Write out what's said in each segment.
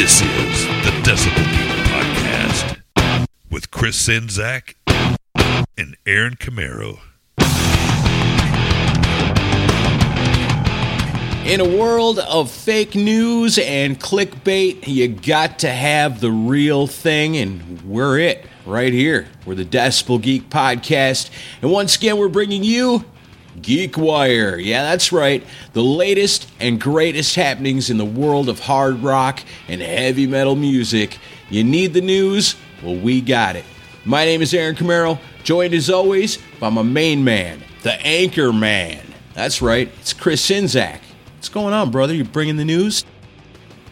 This is the Decibel Geek Podcast with Chris Czynszak and Aaron Camaro. In a world of fake news and clickbait, you got to have the real thing, and we're it right here. We're the Decibel Geek Podcast, and once again, we're bringing you Geek Wire. Yeah, that's right. The latest and greatest happenings in the world of hard rock and heavy metal music. You need the news? Well, we got it. My name is Aaron Camaro, joined as always by my main man, the Anchor Man. That's right, it's Chris Czynszak. What's going on, brother? You bringing the news?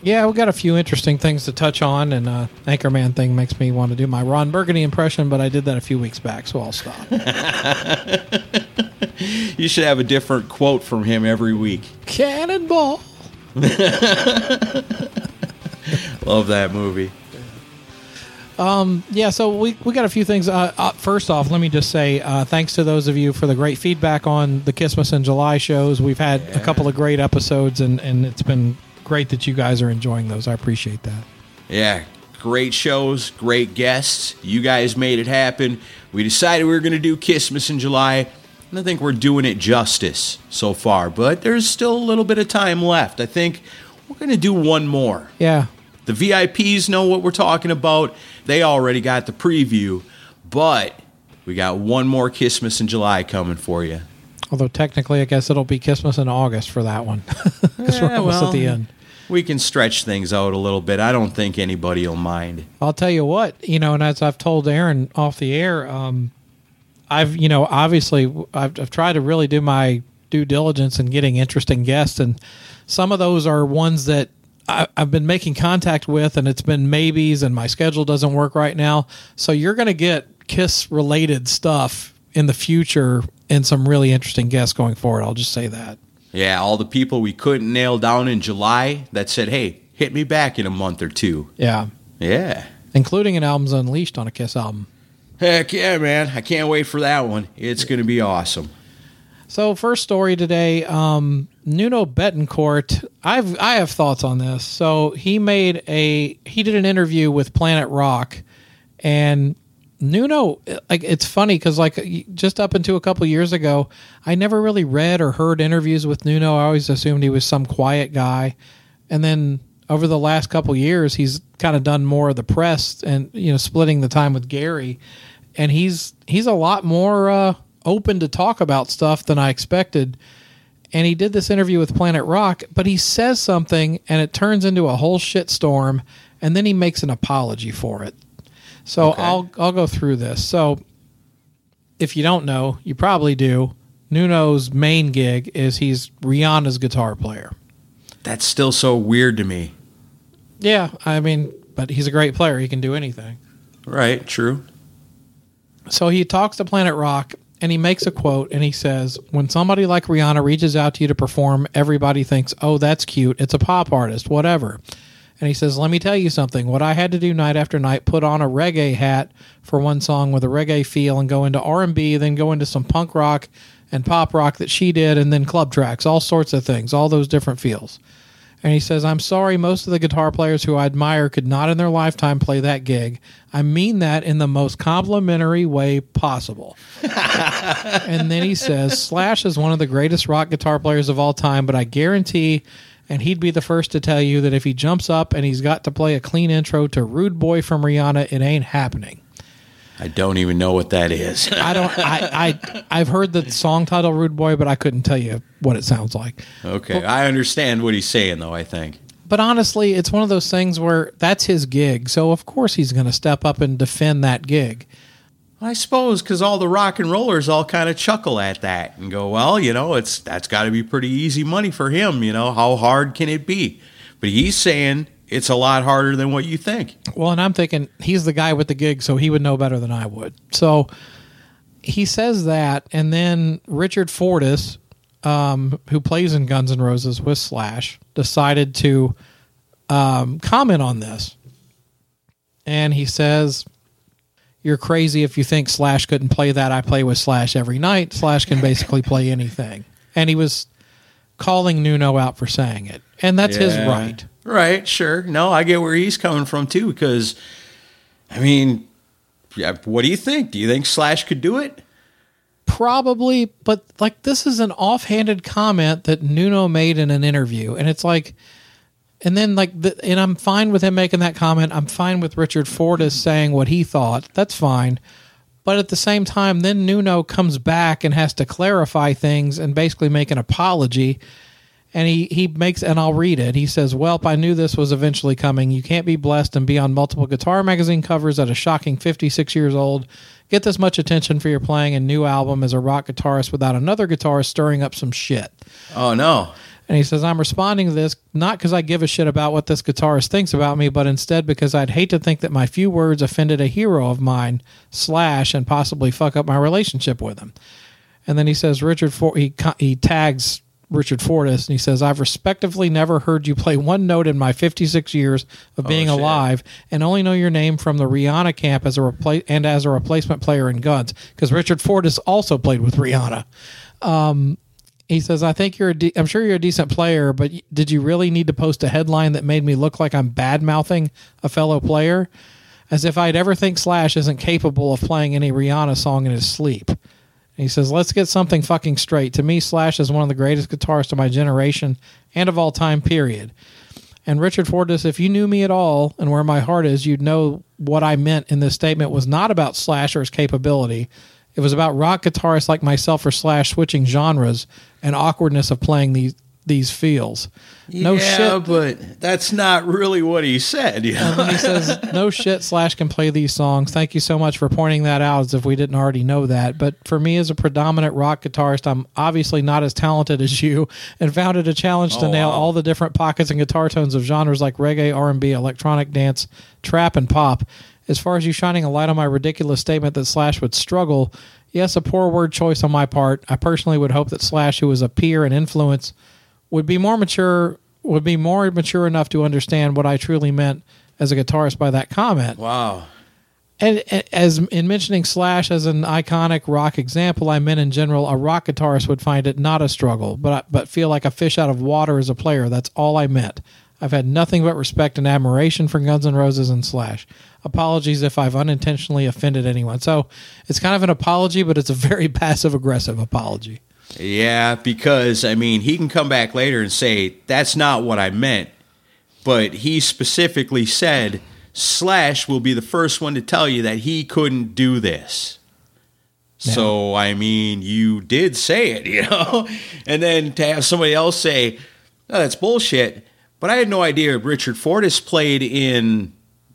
Yeah, we got a few interesting things to touch on, and uh, Anchorman thing makes me want to do my Ron Burgundy impression, but I did that a few weeks back, so I'll stop. You should have a different quote from him every week. Cannonball. Love that movie. Yeah, so we, we got a few things. Uh, uh, first off, let me just say uh, thanks to those of you for the great feedback on the Christmas in July shows. We've had a couple of great episodes, and, and it's been great that you guys are enjoying those. I appreciate that. Yeah, great shows, great guests. You guys made it happen. We decided we were going to do Christmas in July, I think we're doing it justice so far, but there's still a little bit of time left. I think we're going to do one more. Yeah, The VIPs know what we're talking about. They already got the preview, but we got one more Christmas in July coming for you. although technically, I guess it'll be Christmas in August for that one because we're almost well, at the end. We can stretch things out a little bit. I don't think anybody will mind. I'll tell you what, you know, and as I've told Aaron off the air, um, I've, you know, obviously I've, I've tried to really do my due diligence in getting interesting guests, and some of those are ones that I, I've been making contact with, and it's been maybes, and my schedule doesn't work right now. So you're going to get Kiss related stuff in the future and some really interesting guests going forward. I'll just say that. Yeah, all the people we couldn't nail down in July that said, hey, hit me back in a month or two. Yeah. Yeah. Including an album's Unleashed on a Kiss album. Heck yeah, man. I can't wait for that one. It's going to be awesome. So first story today, um, Nuno Bettencourt. I've I have thoughts on this. So he made a he did an interview with Planet Rock, and Nuno like it's funny because like just up until a couple years ago, I never really read or heard interviews with Nuno. I always assumed he was some quiet guy, and then over the last couple years, he's kind of done more of the press and you know splitting the time with Gary, and he's he's a lot more uh, open to talk about stuff than I expected. And he did this interview with Planet Rock, but he says something and it turns into a whole shit storm, and then he makes an apology for it. So Okay. I'll I'll go through this. So if you don't know, you probably do. Nuno's main gig is he's Rihanna's guitar player. That's still so weird to me. Yeah, I mean, but he's a great player. He can do anything. Right, true. So he talks to Planet Rock and he makes a quote and he says, When somebody like Rihanna reaches out to you to perform, everybody thinks, oh, that's cute. It's a pop artist, whatever. And he says, Let me tell you something. What I had to do night after night, put on a reggae hat for one song with a reggae feel and go into R&B, then go into some punk rock and pop rock that she did and then club tracks, all sorts of things, all those different feels. And he says, I'm sorry, most of the guitar players who I admire could not in their lifetime play that gig. I mean that in the most complimentary way possible. and then he says, Slash is one of the greatest rock guitar players of all time, but I guarantee, and he'd be the first to tell you, that if he jumps up and he's got to play a clean intro to Rude Boy from Rihanna, it ain't happening. I don't even know what that is. I don't. I, I I've heard the song title "Rude Boy," but I couldn't tell you what it sounds like. okay, I understand what he's saying, though, I think. But honestly, it's one of those things where that's his gig, so of course he's going to step up and defend that gig. I suppose because all the rock and rollers all kind of chuckle at that and go, well, you know, it's that's got to be pretty easy money for him. You know, how hard can it be? But he's saying it's a lot harder than what you think. Well, and I'm thinking he's the guy with the gig, so he would know better than I would. So he says that, and then Richard Fortus, um, who plays in Guns N' Roses with Slash, decided to um, comment on this, and he says. You're crazy if you think Slash couldn't play that. I play with Slash every night. Slash can basically play anything. And he was calling Nuno out for saying it. And that's his right. Right, sure. No, I get where he's coming from too, because I mean, yeah, what do you think? Do you think Slash could do it? Probably, but like this is an offhanded comment that Nuno made in an interview, and it's like, and then like, the, and I'm fine with him making that comment. I'm fine with Richard Fortus saying what he thought. That's fine. But at the same time, then Nuno comes back and has to clarify things and basically make an apology. And he, he makes, and I'll read it. He says, Welp, I knew this was eventually coming. You can't be blessed and be on multiple guitar magazine covers at a shocking 56 years old. Get this much attention for your playing a new album as a rock guitarist without another guitarist stirring up some shit. Oh no. And he says, I'm responding to this not because I give a shit about what this guitarist thinks about me, but instead because I'd hate to think that my few words offended a hero of mine, slash, and possibly fuck up my relationship with him. And then he says, Richard, For- he, he tags Richard Fortus and he says, I've respectively never heard you play one note in my 56 years of oh, being shit. alive and only know your name from the Rihanna camp as a repla- and as a replacement player in Guns because Richard Fortus also played with Rihanna. Um, he says, "I think you're. A de- I'm sure you're a decent player, but did you really need to post a headline that made me look like I'm bad mouthing a fellow player, as if I'd ever think Slash isn't capable of playing any Rihanna song in his sleep?" And he says, "Let's get something fucking straight. To me, Slash is one of the greatest guitarists of my generation and of all time. Period." And Richard Fortus, if you knew me at all and where my heart is, you'd know what I meant in this statement was not about Slash or his capability. It was about rock guitarists like myself or Slash switching genres and awkwardness of playing these these feels. No yeah, shit. but that's not really what he said. You know? He says, "No shit, Slash can play these songs. Thank you so much for pointing that out, as if we didn't already know that. But for me, as a predominant rock guitarist, I'm obviously not as talented as you, and found it a challenge to Oh, nail wow. all the different pockets and guitar tones of genres like reggae, R&B, electronic dance, trap, and pop. As far as you shining a light on my ridiculous statement that Slash would struggle." Yes, a poor word choice on my part. I personally would hope that Slash, who was a peer and influence, would be more mature would be more mature enough to understand what I truly meant as a guitarist by that comment. wow. And as in mentioning Slash as an iconic rock example, I meant in general a rock guitarist would find it not a struggle, but but feel like a fish out of water as a player. That's all I meant. I've had nothing but respect and admiration for Guns N' Roses and Slash. Apologies if I've unintentionally offended anyone. So it's kind of an apology, but it's a very passive aggressive apology. Yeah, because I mean, he can come back later and say that's not what I meant, but he specifically said Slash will be the first one to tell you that he couldn't do this. So I mean, you did say it, you know, and then to have somebody else say, "No, that's bullshit," but I had no idea Richard Fortus played in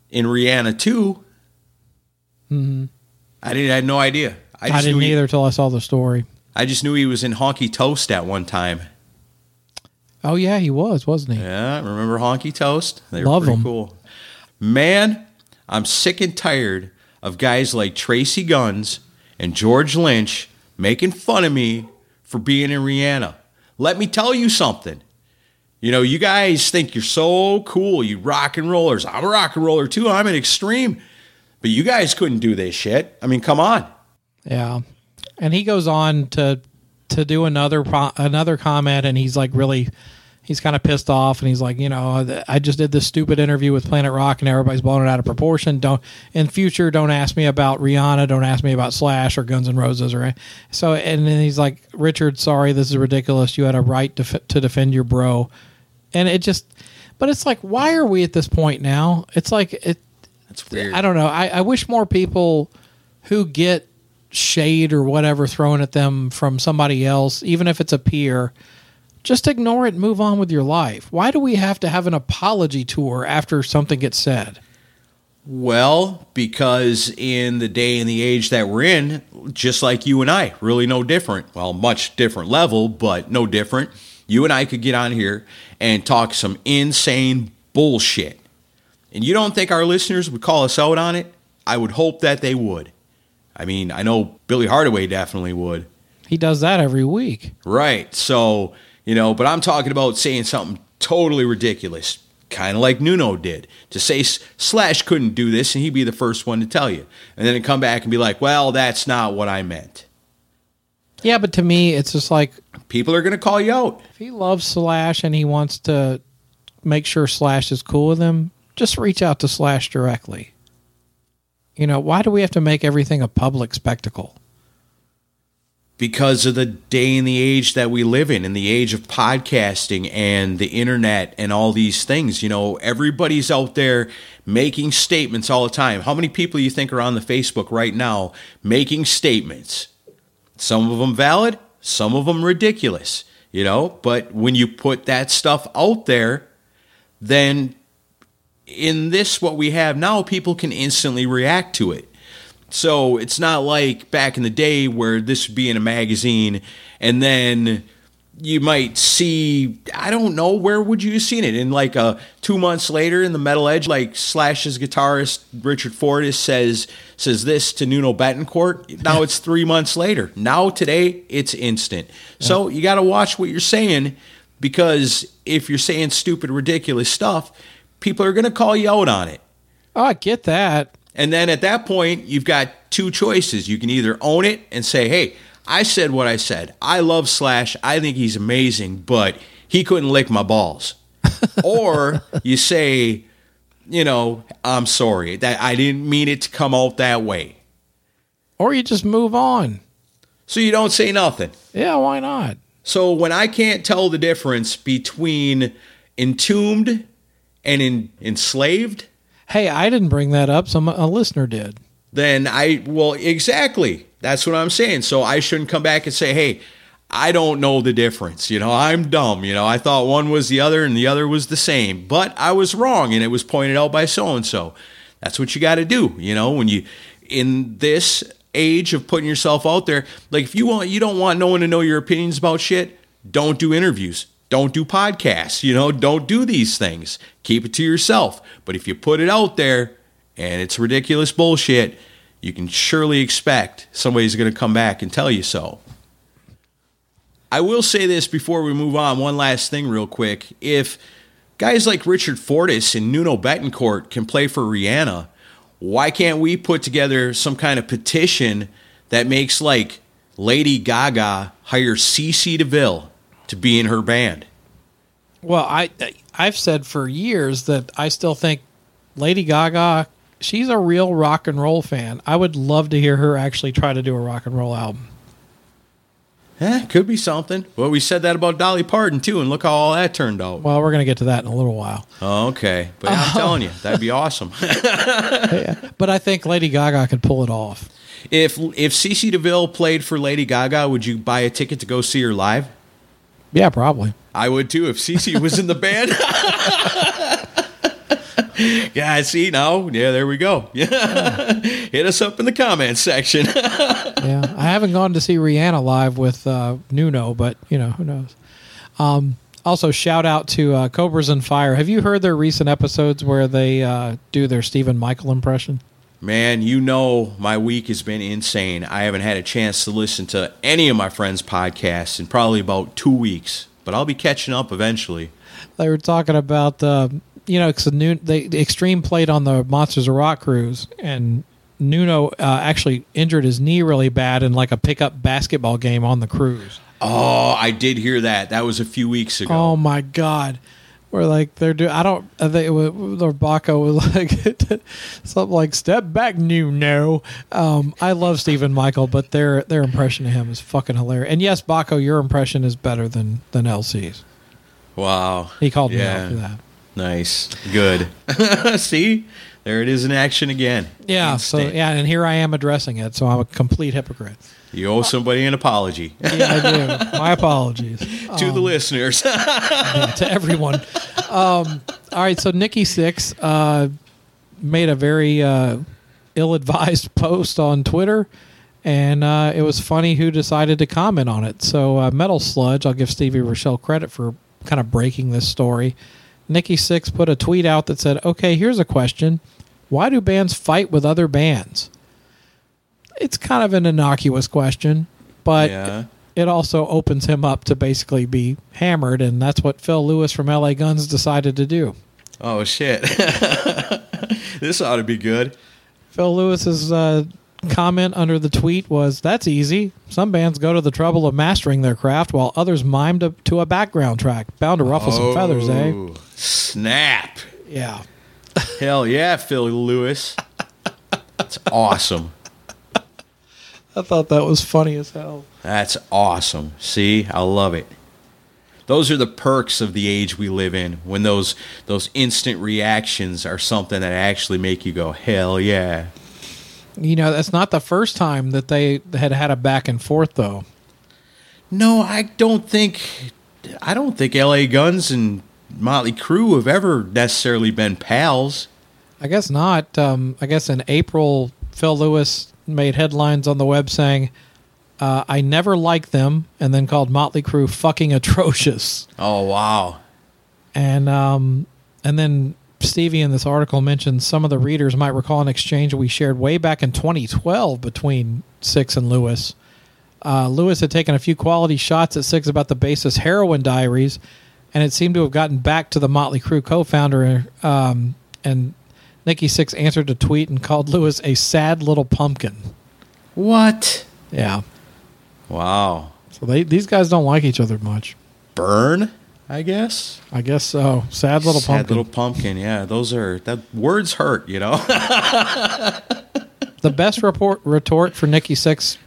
in Rihanna too. Mm-hmm. I didn't. I had no idea. I, just didn't either until I saw the story. I just knew he was in Honky Toast at one time. Oh yeah, he was, wasn't he? Yeah, remember Honky Toast? They Love were pretty 'em. cool. Man, I'm sick and tired of guys like Tracii Guns and George Lynch making fun of me for being in Rihanna. Let me tell you something. You know, you guys think you're so cool, you rock and rollers. I'm a rock and roller too. I'm an extreme. But you guys couldn't do this shit. I mean, come on. Yeah, and he goes on to to do another pro- another comment, and he's like really. He's kind of pissed off, and he's like, you know, I just did this stupid interview with Planet Rock, and everybody's blowing it out of proportion. Don't in future, don't ask me about Rihanna, don't ask me about Slash or Guns N' Roses or so. And then he's like, Richard, sorry, this is ridiculous. You had a right to f- to defend your bro, and it just, but it's like, why are we at this point now? It's like it. That's weird. I don't know. I, I wish more people who get shade or whatever thrown at them from somebody else, even if it's a peer, just ignore it and move on with your life. Why do we have to have an apology tour after something gets said? Well, because in the day and the age that we're in, just like you and I, really no different. Well, much different level, but no different. You and I could get on here and talk some insane bullshit. And you don't think our listeners would call us out on it? I would hope that they would. I mean, I know Billy Hardaway definitely would. He does that every week. Right. So, you know, but I'm talking about saying something totally ridiculous, kind of like Nuno did. To say Slash couldn't do this and he'd be the first one to tell you. And then come back and be like, well, that's not what I meant. Yeah, but to me, it's just like People are going to call you out. if he loves Slash and he wants to make sure Slash is cool with him, just reach out to Slash directly. You know, why do we have to make everything a public spectacle? because of the day and the age that we live in, in the age of podcasting and the internet and all these things. You know, everybody's out there making statements all the time. How many people you think are on the Facebook right now making statements? Some of them valid, some of them ridiculous, you know, but when you put that stuff out there, then in this what we have now people can instantly react to it. So it's not like back in the day where this would be in a magazine and then you might see I don't know where would you have seen it? In like a two months later in the Metal Edge like Slash's guitarist Richard Fortus says says this to Nuno Bettencourt now it's three months later. Now today it's instant. So you got to watch what you're saying because if you're saying stupid ridiculous stuff people are going to call you out on it Oh, I get that. and then at that point, you've got two choices. You can either own it and say, hey, I said what I said. I love Slash. I think he's amazing, but he couldn't lick my balls. or you say, you know, I'm sorry. That I didn't mean it to come out that way. Or you just move on. So you don't say nothing. Yeah, why not? So when I can't tell the difference between entombed and in, enslaved, Hey, I didn't bring that up. Some a listener did. then I well exactly. That's what I'm saying. So I shouldn't come back and say, "Hey, I don't know the difference." You know, I'm dumb. You know, I thought one was the other and the other was the same, but I was wrong, and it was pointed out by so and so. That's what you got to do. You know, when you in this age of putting yourself out there, like if you want, you don't want no one to know your opinions about shit. Don't do interviews. Don't do podcasts. You know, don't do these things. Keep it to yourself. But if you put it out there and it's ridiculous bullshit, you can surely expect somebody's going to come back and tell you so. I will say this before we move on. One last thing, real quick. If guys like Richard Fortus and Nuno Bettencourt can play for Rihanna, why can't we put together some kind of petition that makes like Lady Gaga hire CC DeVille to be in her band? Well, I I've said for years that I still think Lady Gaga, she's a real rock and roll fan. I would love to hear her actually try to do a rock and roll album. Eh, could be something. Well, we said that about Dolly Parton too, and look how all that turned out. Well, we're gonna get to that in a little while. Oh, okay, but I'm telling you, that'd be awesome. But I think Lady Gaga could pull it off. if if CC DeVille played for Lady Gaga, would you buy a ticket to go see her live? Yeah, probably. I would too if CC was in the band. yeah, see now, yeah, there we go. Yeah, hit us up in the comments section. Yeah, I haven't gone to see Rihanna live with uh, Nuno, but you know who knows. Um, also, shout out to uh, Cobras and Fire. Have you heard their recent episodes where they uh, do their Stephen Michael impression? Man, you know my week has been insane. I haven't had a chance to listen to any of my friends' podcasts in probably about two weeks, but I'll be catching up eventually. They were talking about uh, you know, because the, new, they, the Extreme played on the Monsters of Rock cruise, and Nuno uh, actually injured his knee really bad in like a pickup basketball game on the cruise. Oh, I did hear that. That was a few weeks ago. Oh my god. Where like they're doing, I don't, I think it was, their Baco was like something like "Step back, Nuno." Um, I love Stephen Michael, but their their impression of him is fucking hilarious. And yes, Baco, your impression is better than than LC's. Wow. He called me Yeah. out for that. Nice. Good. See? There it is in action again. Yeah. So yeah, and here I am addressing it. So I'm a complete hypocrite. You owe somebody an apology Yeah, I do. My apologies to the listeners. yeah, to everyone. Um, all right, so Nikki Sixx uh, made a very uh, ill-advised post on Twitter, and uh, it was funny who decided to comment on it. So uh, Metal Sludge, I'll give Stevie Rachelle credit for kind of breaking this story. Nikki Sixx put a tweet out that said, "Okay, here's a question: Why do bands fight with other bands?" It's kind of an innocuous question, but yeah. it also opens him up to basically be hammered, and that's what Phil Lewis from LA Guns decided to do. Oh, shit. this ought to be good. Phil Lewis's uh, comment under the tweet was, "That's easy. Some bands go to the trouble of mastering their craft, while others mime to, to a background track. Bound to ruffle some feathers, eh?" Oh, Snap. Yeah. Hell yeah, Phil Lewis. That's awesome. I thought that was funny as hell. That's awesome. See, I love it. Those are the perks of the age we live in when those those instant reactions are something that actually make you go, "Hell yeah." You know, that's not the first time that they had had a back and forth, though. No, I don't think I don't think LA Guns and Motley Crue have ever necessarily been pals. I guess not. Um, I guess in April, Phil Lewis made headlines on the web saying, uh, "I never liked them," and then called Motley Crue "fucking atrocious." Oh wow. And um, and then Stevie in this article mentions some of the readers might recall an exchange we shared way back in 2012 between Sixx and Lewis. Uh, Lewis had taken a few quality shots at Sixx about the bassist Heroin Diaries, and it seemed to have gotten back to the Motley Crue co-founder. Um, and Nikki Sixx answered a tweet and called Lewis a sad little pumpkin. What? Yeah, Wow. so they these guys don't like each other much. Burn, I guess. I guess so. Sad little Sad pumpkin. little pumpkin. Yeah, those are that words hurt, you know. the best report retort for Nikki Sixx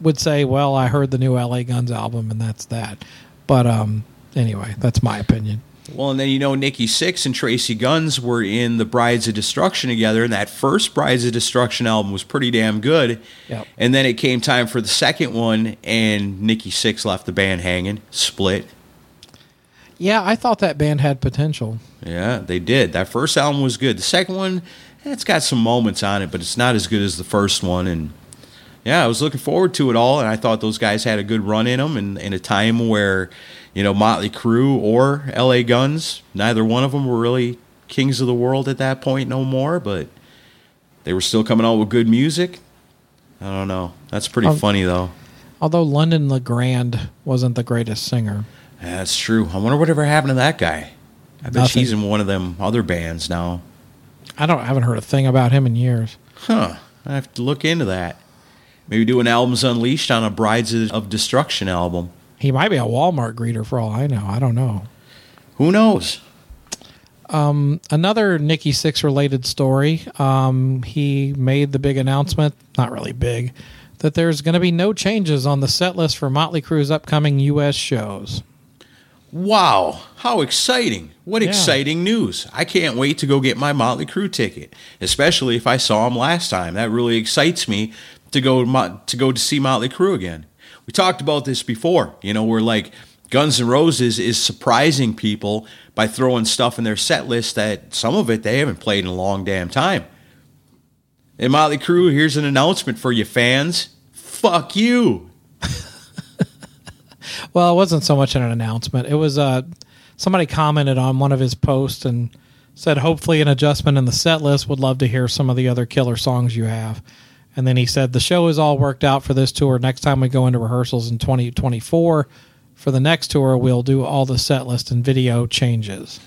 would say, "Well, I heard the new LA Guns album, and that's that." But um, anyway, that's my opinion. Well, and then you know Nikki Sixx and Tracii Guns were in the Brides of Destruction together, and that first Brides of Destruction album was pretty damn good. Yep. And then it came time for the second one, and Nikki Sixx left the band hanging, split. Yeah, I thought that band had potential. Yeah, they did. That first album was good. The second one, it's got some moments on it, but it's not as good as the first one. And yeah, I was looking forward to it all, and I thought those guys had a good run in them. And in a time where, you know, Motley Crue or L.A. Guns, neither one of them were really kings of the world at that point no more, but they were still coming out with good music. I don't know. That's pretty Um, funny though. Although London LeGrand wasn't the greatest singer. That's true. I wonder whatever happened to that guy. I bet Nothing. she's in one of them other bands now. I don't I haven't heard a thing about him in years. Huh. I have to look into that. Maybe do an albums unleashed on a Brides of Destruction album. He might be a Walmart greeter for all I know. I don't know. Who knows? Another Nikki Sixx related story. Um, he made the big announcement, not really big, that there's going to be no changes on the set list for Motley Crue's upcoming U.S. shows. Wow, how exciting! What Yeah. exciting news! I can't wait to go get my Motley Crue ticket, especially if I saw him last time. That really excites me to go to go to see Motley Crue again. We talked about this before. You know, we're like Guns N' Roses is surprising people by throwing stuff in their set list that some of it they haven't played in a long damn time. And Motley Crue, here's an announcement for you fans. Fuck you. Well, it wasn't so much an announcement. It was uh, somebody commented on one of his posts and said, hopefully, an adjustment in the set list. Would love to hear some of the other killer songs you have. And then he said, the show is all worked out for this tour. Next time we go into rehearsals in 2024, for the next tour, we'll do all the set list and video changes.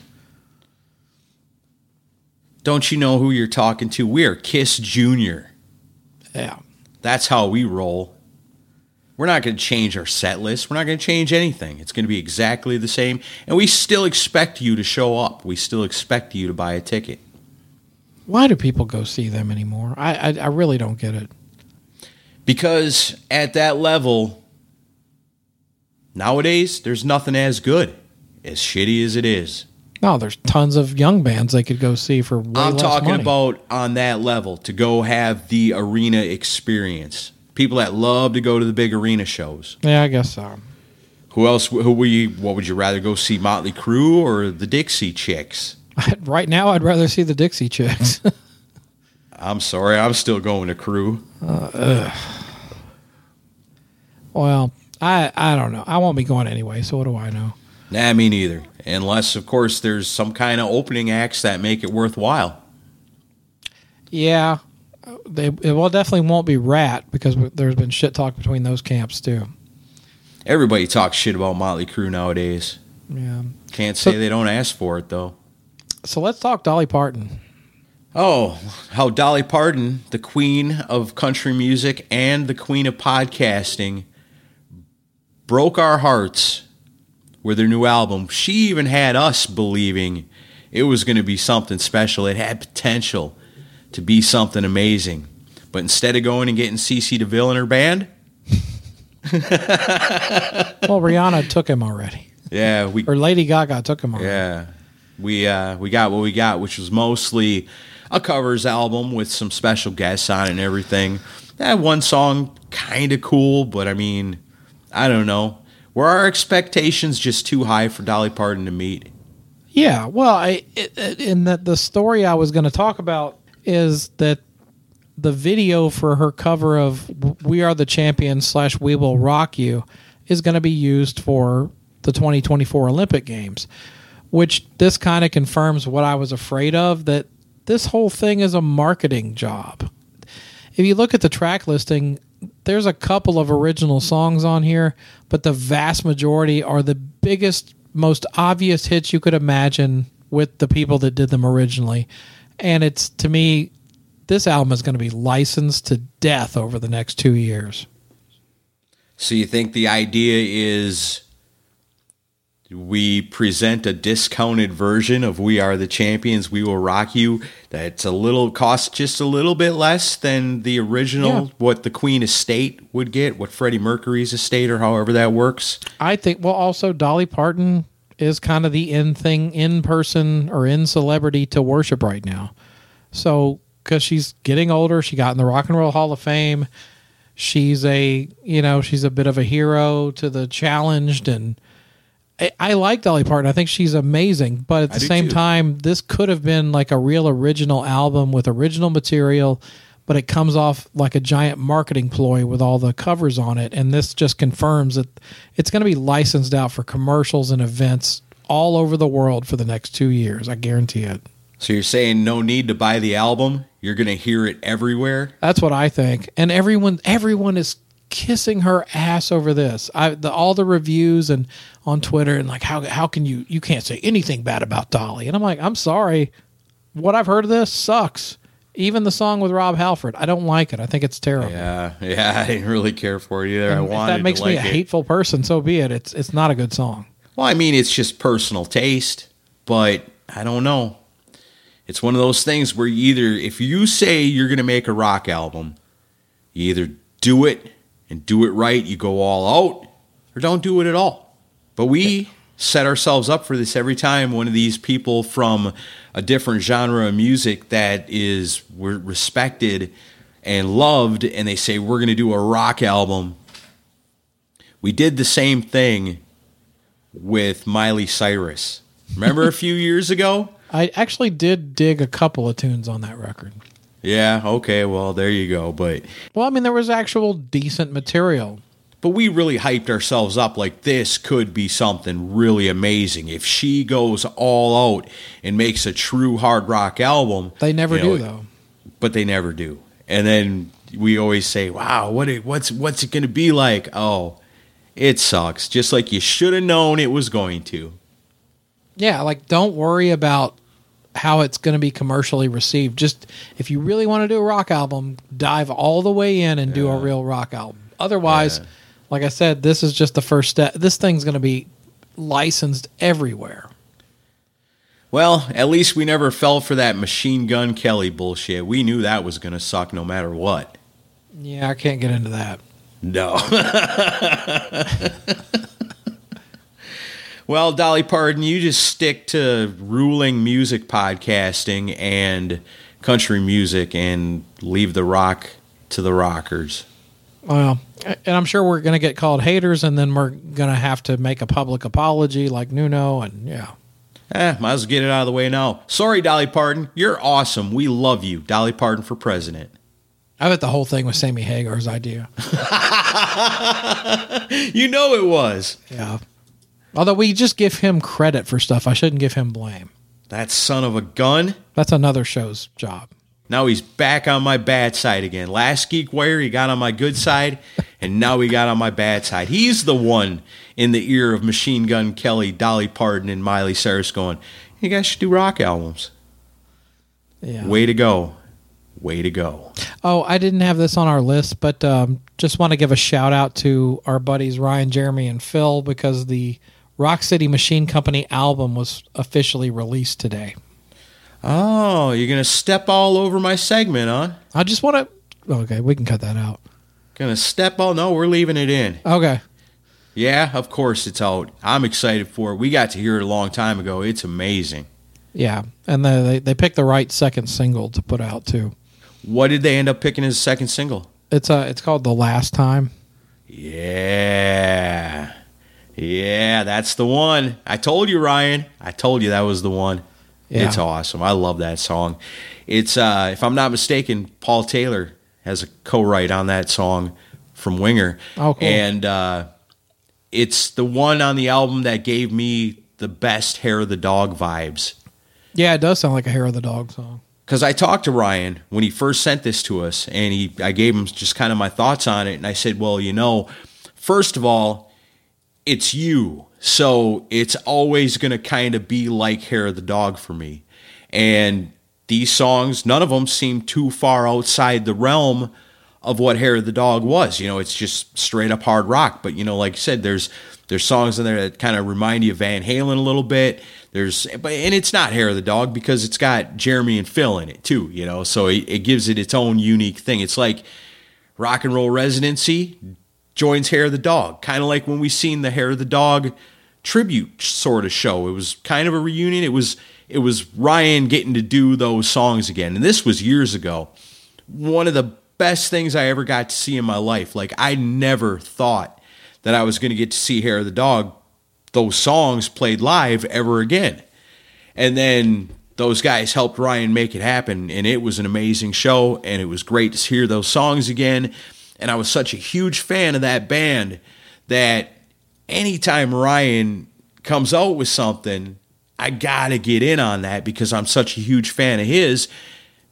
Don't you know who you're talking to? We're Kiss Junior. Yeah. That's how we roll. We're not going to change our set list. We're not going to change anything. It's going to be exactly the same. And we still expect you to show up. We still expect you to buy a ticket. Why do people go see them anymore? I, I, I really don't get it. Because at that level, nowadays, there's nothing as good, as shitty as it is. No, there's tons of young bands they could go see for I'm talking money. about on that level to go have the arena experience. People that love to go to the big arena shows. Yeah, I guess so. Who else? Who you? What would you rather go see? Motley Crue or the Dixie Chicks? right now, I'd rather see the Dixie Chicks. I'm sorry, I'm still going to Crue. Uh, well, I I don't know. I won't be going anyway. So what do I know? Nah, me neither. Unless, of course, there's some kind of opening acts that make it worthwhile. Yeah, they it well definitely won't be Ratt because there's been shit talk between those camps too. Everybody talks shit about Motley Crue nowadays. Yeah. Can't say So- they don't ask for it though. So let's talk Dolly Parton. Oh, how Dolly Parton, the queen of country music and the queen of podcasting, broke our hearts with her new album. She even had us believing it was going to be something special. It had potential to be something amazing. But instead of going and getting CC DeVille in her band, Well, Rihanna took him already, yeah, we or Lady Gaga took him already. Yeah, we uh, we got what we got, which was mostly a covers album with some special guests on and everything. That one song kind of cool, but I mean, I don't know. Were our expectations just too high for Dolly Parton to meet? Yeah, well, I it, it- in that the story I was going to talk about is that the video for her cover of "We Are the Champions" slash "We Will Rock You" is going to be used for the 2024 Olympic Games, which this kind of confirms what I was afraid of that this whole thing is a marketing job. If you look at the track listing, there's a couple of original songs on here, but the vast majority are the biggest, most obvious hits you could imagine with the people that did them originally. And it's to me, this album is going to be licensed to death over the next two years. So you think the idea is we present a discounted version of "We Are the Champions, We Will Rock You" that's a little cost just a little bit less than the original, Yeah. what the Queen estate would get, what Freddie Mercury's estate, or however that works. I think, well, also Dolly Parton is kind of the in thing, in person or in celebrity to worship right now. So, because she's getting older, she got in the Rock and Roll Hall of Fame. She's a, you know, she's a bit of a hero to the challenged. And I, I like Dolly Parton. I think she's amazing. But at the same too. time, this could have been like a real original album with original material. But it comes off like a giant marketing ploy with all the covers on it. And this just confirms that it's going to be licensed out for commercials and events all over the world for the next two years. I guarantee it. So you're saying no need to buy the album? You're going to hear it everywhere? That's what I think. And everyone everyone is kissing her ass over this. I the, all the reviews and on Twitter and like how how can you you can't say anything bad about Dolly. And I'm like, I'm sorry. What I've heard of this sucks. Even the song with Rob Halford, I don't like it. I think it's terrible. Yeah, yeah, I didn't really care for it either. I And if wanted that makes me like a it. hateful person, so be it. It's it's not a good song. Well, I mean, it's just personal taste, but I don't know. It's one of those things where either, if you say you're going to make a rock album, you either do it and do it right, you go all out, or don't do it at all. But we set ourselves up for this every time one of these people from a different genre of music that is respected and loved, and they say we're going to do a rock album. We did the same thing with Miley Cyrus. Remember a few years ago? I actually did dig a couple of tunes on that record. Yeah, okay, well, there you go. But Well, I mean, there was actual decent material. but we really hyped ourselves up like this could be something really amazing. If she goes all out and makes a true hard rock album, They never you know, do though. But they never do. And then we always say, "Wow, what it, what's what's it going to be like?" Oh, it sucks. Just like you should have known it was going to. Yeah, like don't worry about how it's going to be commercially received. Just if you really want to do a rock album, dive all the way in and do a real rock album. Otherwise, Yeah. like I said, this is just the first step. This thing's going to be licensed everywhere. Well, at least we never fell for that machine gun Kelly bullshit. We knew that was going to suck no matter what. Yeah, I can't get into that. No. well, Dolly Parton, you just stick to ruling music podcasting and country music and leave the rock to the rockers. Well, and I'm sure we're going to get called haters, and then we're going to have to make a public apology like Nuno, and yeah. Eh, might as well get it out of the way now. Sorry, Dolly Parton. You're awesome. We love you. Dolly Parton for president. I bet the whole thing was Sammy Hagar's idea. You know it was. Yeah. Although we just give him credit for stuff, I shouldn't give him blame. That son of a gun. That's another show's job. Now he's back on my bad side again. Last Geek Wire, he got on my good side, and now he got on my bad side. He's the one in the ear of Machine Gun Kelly, Dolly Parton, and Miley Cyrus going, You guys should do rock albums. Yeah. Way to go. Way to go. Oh, I didn't have this on our list, but um, just want to give a shout out to our buddies Ryan, Jeremy, and Phil because the Rock City Machine Company album was officially released today. Oh, you're gonna step all over my segment, huh? I just want to. Okay, we can cut that out. Gonna step all? No, we're leaving it in. Okay. Yeah, of course it's out. I'm excited for it. We got to hear it a long time ago. It's amazing. Yeah, and they they, they picked the right second single to put out too. What did they end up picking as a second single? It's uh it's called the last time. Yeah. Yeah, that's the one. I told you, Ryan. I told you that was the one. Yeah. It's awesome. I love that song. It's uh if I'm not mistaken, Paul Taylor has a co-write on that song from Winger. Oh, cool. And uh it's the one on the album that gave me the best hair of the dog vibes. Yeah, it does sound like a Hair of the Dog song. because I talked to Ryan when he first sent this to us, and he I gave him just kind of my thoughts on it, and I said, well, you know, first of all, it's you, so it's always going to kind of be like Hair of the Dog for me, and these songs, none of them seem too far outside the realm of what Hair of the Dog was. You know, it's just straight up hard rock, but you know, like I said, there's there's songs in there that kind of remind you of Van Halen a little bit. There's, but and it's not Hair of the Dog because it's got Jeremy and Phil in it too. You know, so it, it gives it its own unique thing. It's like rock and roll residency joins Hair of the Dog, kind of like when we seen the Hair of the Dog tribute sort of show. It was kind of a reunion. It was it was Ryan getting to do those songs again, and this was years ago. One of the best things I ever got to see in my life. Like I never thought that I was going to get to see Hair of the Dog those songs played live ever again. And then those guys helped Ryan make it happen, and it was an amazing show, and it was great to hear those songs again. And I was such a huge fan of that band that anytime Ryan comes out with something, I gotta get in on that because I'm such a huge fan of his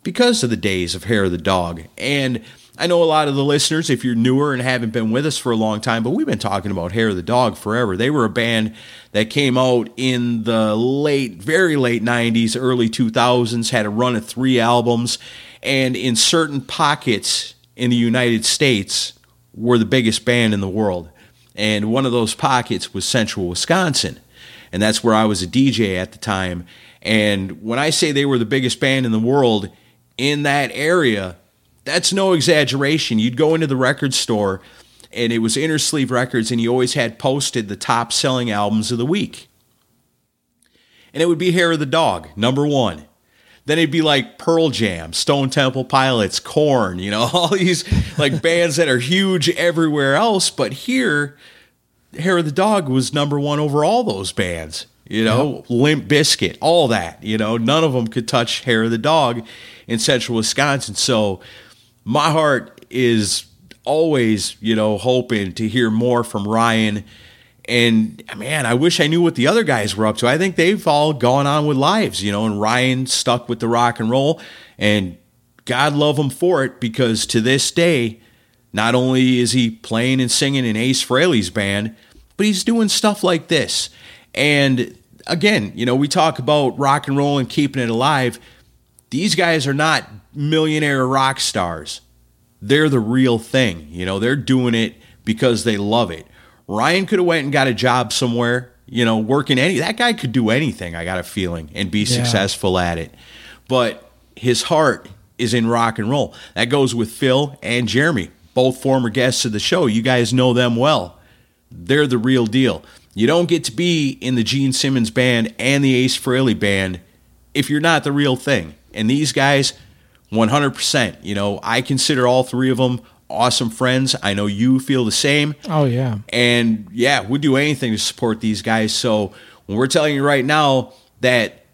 because of the days of Hair of the Dog. And I know a lot of the listeners, if you're newer and haven't been with us for a long time, but we've been talking about Hair of the Dog forever. They were a band that came out in the late, very late 90s, early 2000s, had a run of three albums, and in certain pockets in the United States were the biggest band in the world. And one of those pockets was Central Wisconsin. And that's where I was a DJ at the time. And when I say they were the biggest band in the world in that area, that's no exaggeration. You'd go into the record store and it was Inner Sleeve Records, and you always had posted the top selling albums of the week. And it would be Hair of the Dog, number one. Then it'd be like Pearl Jam, Stone Temple Pilots, Korn, you know, all these like bands that are huge everywhere else. But here, Hair of the Dog was number one over all those bands. You know, Limp Bizkit, all that. You know, none of them could touch Hair of the Dog in central Wisconsin. So my heart is always, you know, hoping to hear more from Ryan. And man, I wish I knew what the other guys were up to. I think they've all gone on with lives, you know, and Ryan stuck with the rock and roll. And God love him for it because to this day, not only is he playing and singing in Ace Frehley's band, but he's doing stuff like this. And again, you know, we talk about rock and roll and keeping it alive. These guys are not millionaire rock stars. They're the real thing. You know, they're doing it because they love it. Ryan could have went and got a job somewhere, you know, working any that guy could do anything, I got a feeling, and be successful at it. But his heart is in rock and roll. That goes with Phil and Jeremy, both former guests of the show. You guys know them well. They're the real deal. You don't get to be in the Gene Simmons band and the Ace Frehley band if you're not the real thing. And these guys, 100%. You know, I consider all three of them awesome friends. I know you feel the same. Oh yeah. And yeah, we'd do anything to support these guys. So when we're telling you right now that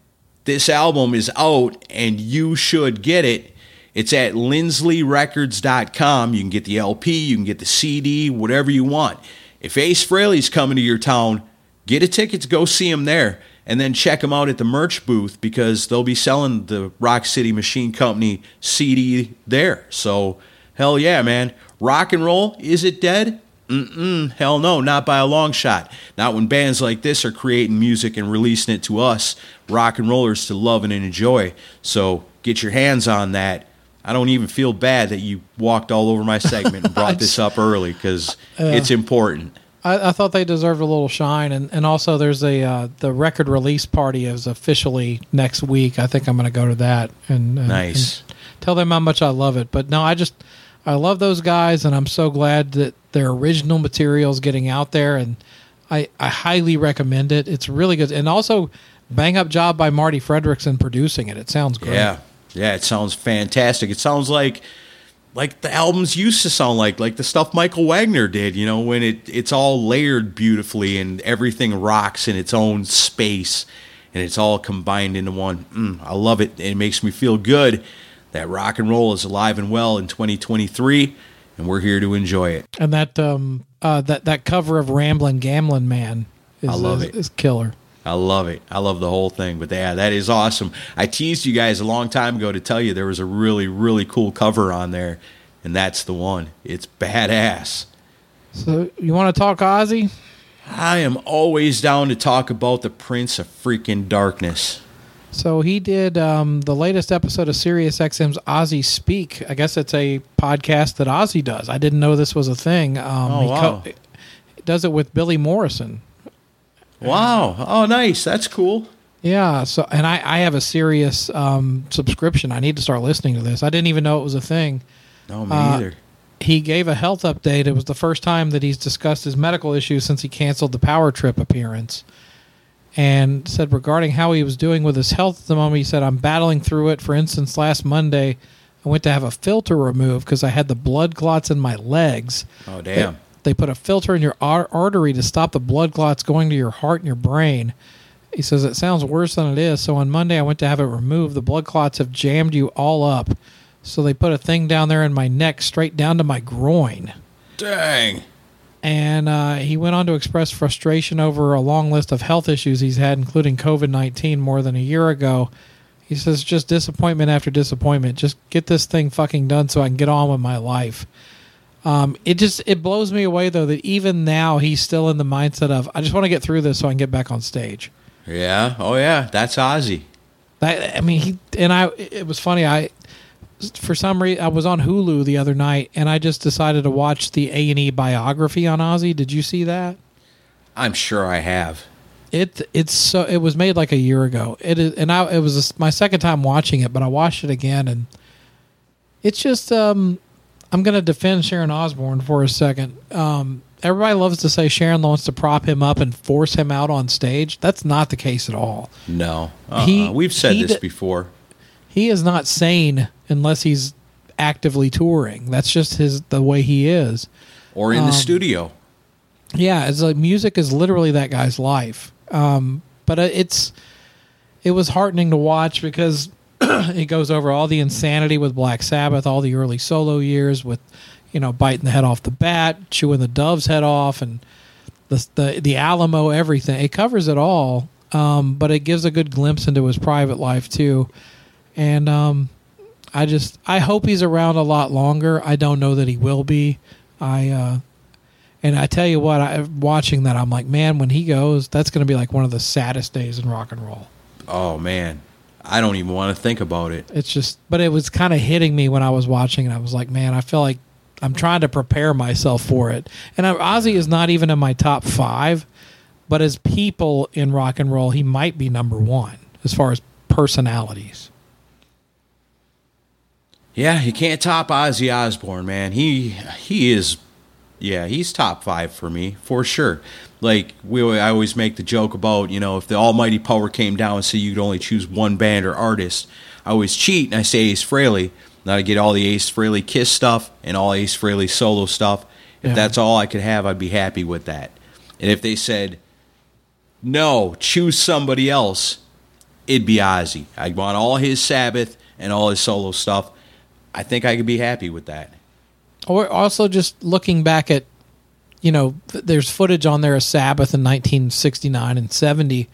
this album is out and you should get it, it's at linsleyrecords.com. You can get the LP, you can get the CD, whatever you want. If Ace Frehley's coming to your town, get a ticket to go see him there and then check them out at the merch booth because they'll be selling the Rock City Machine Company CD there. So, hell yeah, man. Rock and roll, is it dead? Mm-mm, hell no, not by a long shot. Not when bands like this are creating music and releasing it to us, rock and rollers, to love and enjoy. So, get your hands on that, I don't even feel bad that you walked all over my segment and brought this up early because it's important. I, I thought they deserved a little shine, and, and also there's a uh, the record release party is officially next week. I think I'm going to go to that and, and Nice. and tell them how much I love it. But no, I just I love those guys, and I'm so glad that their original material is getting out there, and I I highly recommend it. It's really good, and also bang up job by Marti Frederiksen producing it. It sounds great. Yeah, yeah, it sounds fantastic. It sounds like like the albums used to sound like, like the stuff Michael Wagner did. You know, when it it's all layered beautifully and everything rocks in its own space, and it's all combined into one. Mm, I love it. It makes me feel good that rock and roll is alive and well in 2023, and we're here to enjoy it. And that um uh that that cover of Ramblin' Gamblin' Man is, I love is, it. is killer. I love it. I love the whole thing. But yeah, that is awesome. I teased you guys a long time ago to tell you there was a really, really cool cover on there, and that's the one. It's badass. So you want to talk Ozzy? I am always down to talk about the Prince of freaking Darkness. So he did um, the latest episode of Sirius XM's Ozzy Speak. I guess it's a podcast that Ozzy does. I didn't know this was a thing. Um, Oh, he wow. he does it with Billy Morrison. Wow. Oh, nice. That's cool. Yeah. So and I, I have a Sirius um, subscription. I need to start listening to this. I didn't even know it was a thing. No, me Uh, either. He gave a health update. It was the first time that he's discussed his medical issues since he canceled the Power Trip appearance. And said regarding how he was doing with his health at the moment, he said, I'm battling through it. For instance, last Monday, I went to have a filter removed because I had the blood clots in my legs. Oh, damn. They, they put a filter in your ar- artery to stop the blood clots going to your heart and your brain. He says it sounds worse than it is. So on Monday, I went to have it removed. The blood clots have jammed you all up. So they put a thing down there in my neck, straight down to my groin. Dang. And uh, he went on to express frustration over a long list of health issues he's had, including COVID 19 more than a year ago. He says, just disappointment after disappointment. Just get this thing fucking done so I can get on with my life. Um, it just it blows me away though that even now he's still in the mindset of I just want to get through this so I can get back on stage. Yeah. Oh, yeah. That's Ozzy. That I mean he and I it was funny I for some reason I was on Hulu the other night and I just decided to watch the A and E biography on Ozzy. Did you see that? I'm sure I have. It it's so it was made like a year ago. It is and I it was my second time watching it, but I watched it again and it's just um I'm going to defend Sharon Osbourne for a second. Um everybody loves to say Sharon wants to prop him up and force him out on stage. That's not the case at all. No. Uh-uh. He- We've said he this d- before. He is not sane unless he's actively touring. That's just his the way he is. Or in the studio. Yeah, it's like music is literally that guy's life. Um, but uh, it's it was heartening to watch because it goes over all the insanity with Black Sabbath, all the early solo years with you know biting the head off the bat, chewing the dove's head off, and the the, the Alamo, everything. It covers it all, um, but it gives a good glimpse into his private life too. And um, I just I hope he's around a lot longer. I don't know that he will be. I uh, and I tell you what, I watching that, I'm like, man, when he goes, that's going to be like one of the saddest days in rock and roll. Oh, man. I don't even want to think about it. It's just, but it was kind of hitting me when I was watching, and I was like, man, I feel like I'm trying to prepare myself for it. And I, Ozzy is not even in my top five, but as people in rock and roll, he might be number one as far as personalities. Yeah, you can't top Ozzy Osbourne, man. He he is, yeah, he's top five for me for sure. Like we, I always make the joke about you know if the almighty power came down and said you could only choose one band or artist, I always cheat and I say Ace Frehley. Now I get all the Ace Frehley Kiss stuff and all Ace Frehley solo stuff. If Yeah. that's all I could have, I'd be happy with that. And if they said no, choose somebody else, it'd be Ozzy. I'd want all his Sabbath and all his solo stuff. I think I could be happy with that. Or also just looking back at, you know, th- there's footage on there of Sabbath in 1969 and 70.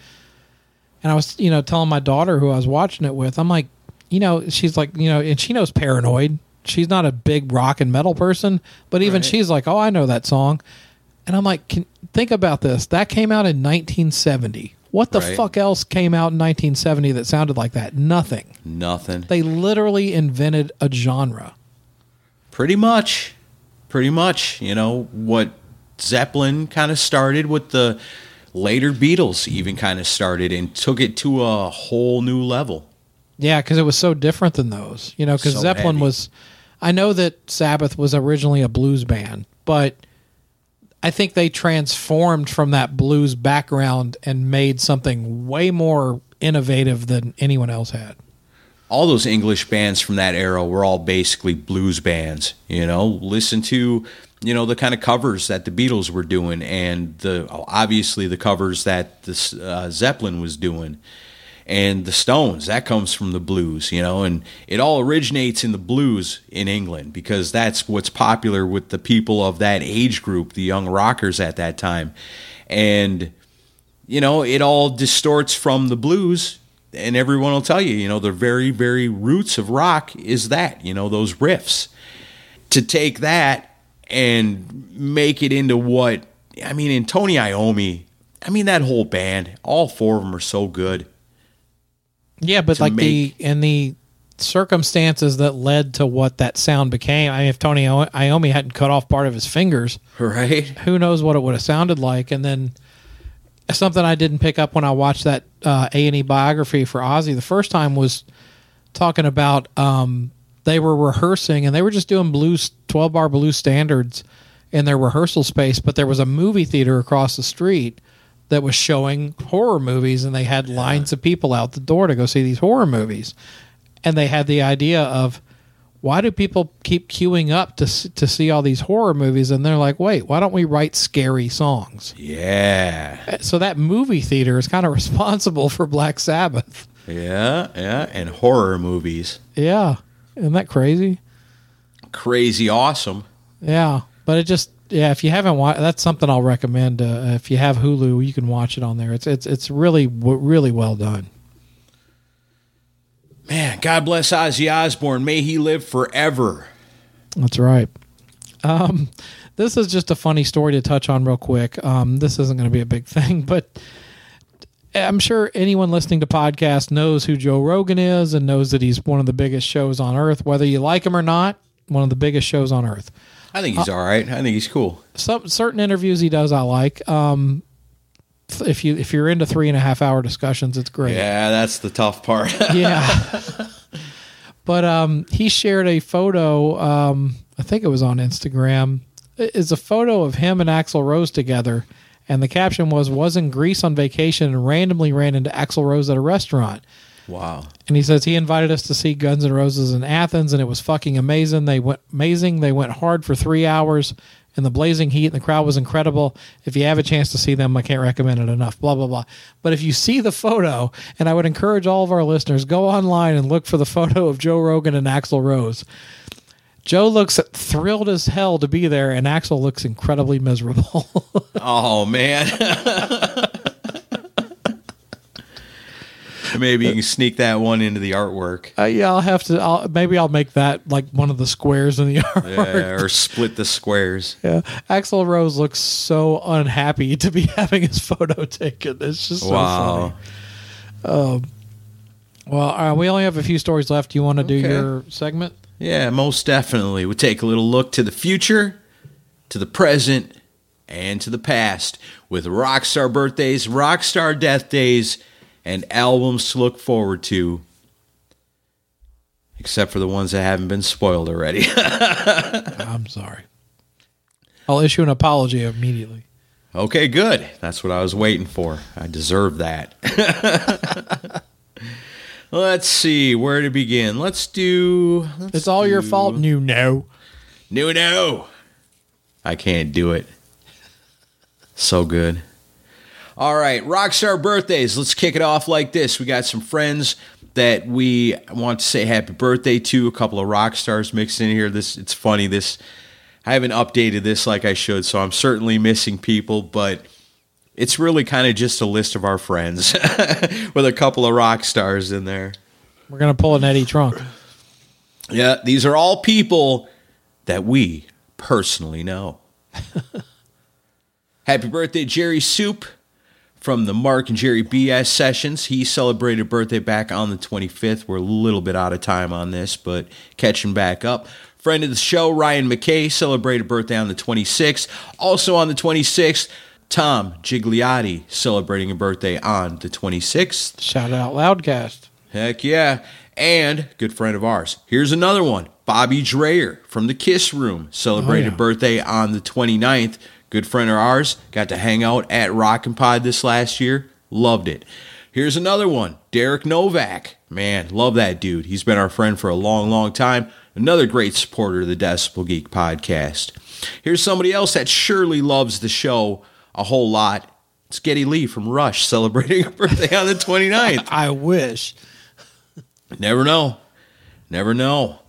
And I was, you know, telling my daughter who I was watching it with, I'm like, you know, she's like, you know, and she knows Paranoid. She's not a big rock and metal person, but even Right. she's like, oh, I know that song. And I'm like, can, think about this. That came out in 1970. What the Right. fuck else came out in 1970 that sounded like that? Nothing. Nothing. They literally invented a genre. Pretty much. Pretty much. You know, what Zeppelin kind of started, with the later Beatles even kind of started and took it to a whole new level. Yeah, because it was so different than those. You know, because So Zeppelin heavy. was. I know that Sabbath was originally a blues band, but I think they transformed from that blues background and made something way more innovative than anyone else had. all those English bands from that era were all basically blues bands. You know, listen to you know the kind of covers that the Beatles were doing, and the obviously the covers that the uh, Zeppelin was doing, and the Stones. That comes from the blues, you know, and it all originates in the blues in England because that's what's popular with the people of that age group, the young rockers at that time, and you know, it all distorts from the blues, and everyone will tell you, you know, the very, very roots of rock is that, you know, those riffs. To take that and make it into what, I mean, in Tony Iommi, I mean, that whole band, all four of them are so good. Yeah, but like make- the in the circumstances that led to what that sound became. I mean, if Tony Iommi hadn't cut off part of his fingers, Right? who knows what it would have sounded like? And then something I didn't pick up when I watched that uh, A and E biography for Ozzy the first time was talking about um, they were rehearsing and they were just doing blues twelve bar blues standards in their rehearsal space, but there was a movie theater across the street that was showing horror movies and they had lines of people out the door to go see these horror movies and they had the idea of why do people keep queuing up to to see all these horror movies and they're like wait why don't we write scary songs Yeah. Uh, so that movie theater is kind of responsible for black sabbath Yeah. Yeah. And horror movies. yeah isn't that crazy Crazy awesome. yeah but it just yeah if you haven't watched that's something i'll recommend uh, if you have hulu you can watch it on there it's it's it's really really well done Man, God bless Ozzy Osbourne. May he live forever. That's right. Um, this is just a funny story to touch on real quick. Um, this isn't going to be a big thing, but I'm sure anyone listening to podcasts knows who Joe Rogan is and knows that he's one of the biggest shows on earth, whether you like him or not. One of the biggest shows on earth. I think he's all right. I think he's cool. Some certain interviews he does I like. Um, if you if you're into three and a half hour discussions, it's great. Yeah, that's the tough part. yeah. but um, he shared a photo. Um, I think it was on Instagram. It is a photo of him and Axl Rose together, and the caption was "Was in Greece on vacation and randomly ran into Axl Rose at a restaurant." Wow. And he says he invited us to see Guns N' Roses in Athens, and it was fucking amazing. They went amazing. They went hard for three hours in the blazing heat, and the crowd was incredible. If you have a chance to see them, I can't recommend it enough. Blah blah blah. But if you see the photo, and I would encourage all of our listeners go online and look for the photo of Joe Rogan and Axl Rose. Joe looks thrilled as hell to be there, and Axl looks incredibly miserable. Oh man. Maybe you can sneak that one into the artwork. uh, yeah, I'll have to. I'll, maybe I'll make that like one of the squares in the artwork. Yeah, or split the squares. Yeah, Axl Rose looks so unhappy to be having his photo taken. It's just so Wow. funny. Well, uh, we only have a few stories left. Do you want to do your segment? Yeah, most definitely. We take a little look to the future, to the present, and to the past with rockstar birthdays, rockstar death days, and albums to look forward to. Except for the ones that haven't been spoiled already. I'm sorry. I'll issue an apology immediately. Okay, good. That's what I was waiting for. I deserve that. let's see where to begin. Let's do. let's It's all your fault, know. No, no. I can't do it. So good. All right, Rockstar birthdays. Let's kick it off like this. We got some friends that we want to say happy birthday to. A couple of rock stars mixed in here. This it's funny. This I haven't updated this like I should, so I'm certainly missing people, but it's really kind of just a list of our friends with a couple of rock stars in there. We're gonna pull an Eddie Trunk. Yeah, these are all people that we personally know. Happy birthday, Jerry Soup from the Mark and Jerry BS sessions. He celebrated birthday back on the 25th. We're a little bit out of time on this, but catching back up. Friend of the show, Ryan McKay, celebrated birthday on the 26th. Also on the 26th, Tom Gigliotti celebrating a birthday on the 26th. Shout out Loudcast. Heck yeah. And good friend of ours. Here's another one. Bobby Dreyer from the Kiss Room celebrated Oh, yeah. birthday on the 29th. Good friend of ours. Got to hang out at Rockin' Pod this last year. Loved it. Here's another one. Derek Novak. Man, love that dude. He's been our friend for a long, long time. Another great supporter of the Decibel Geek podcast. Here's somebody else that surely loves the show a whole lot. It's Geddy Lee from Rush celebrating a birthday on the 29th. I wish. Never know. Never know.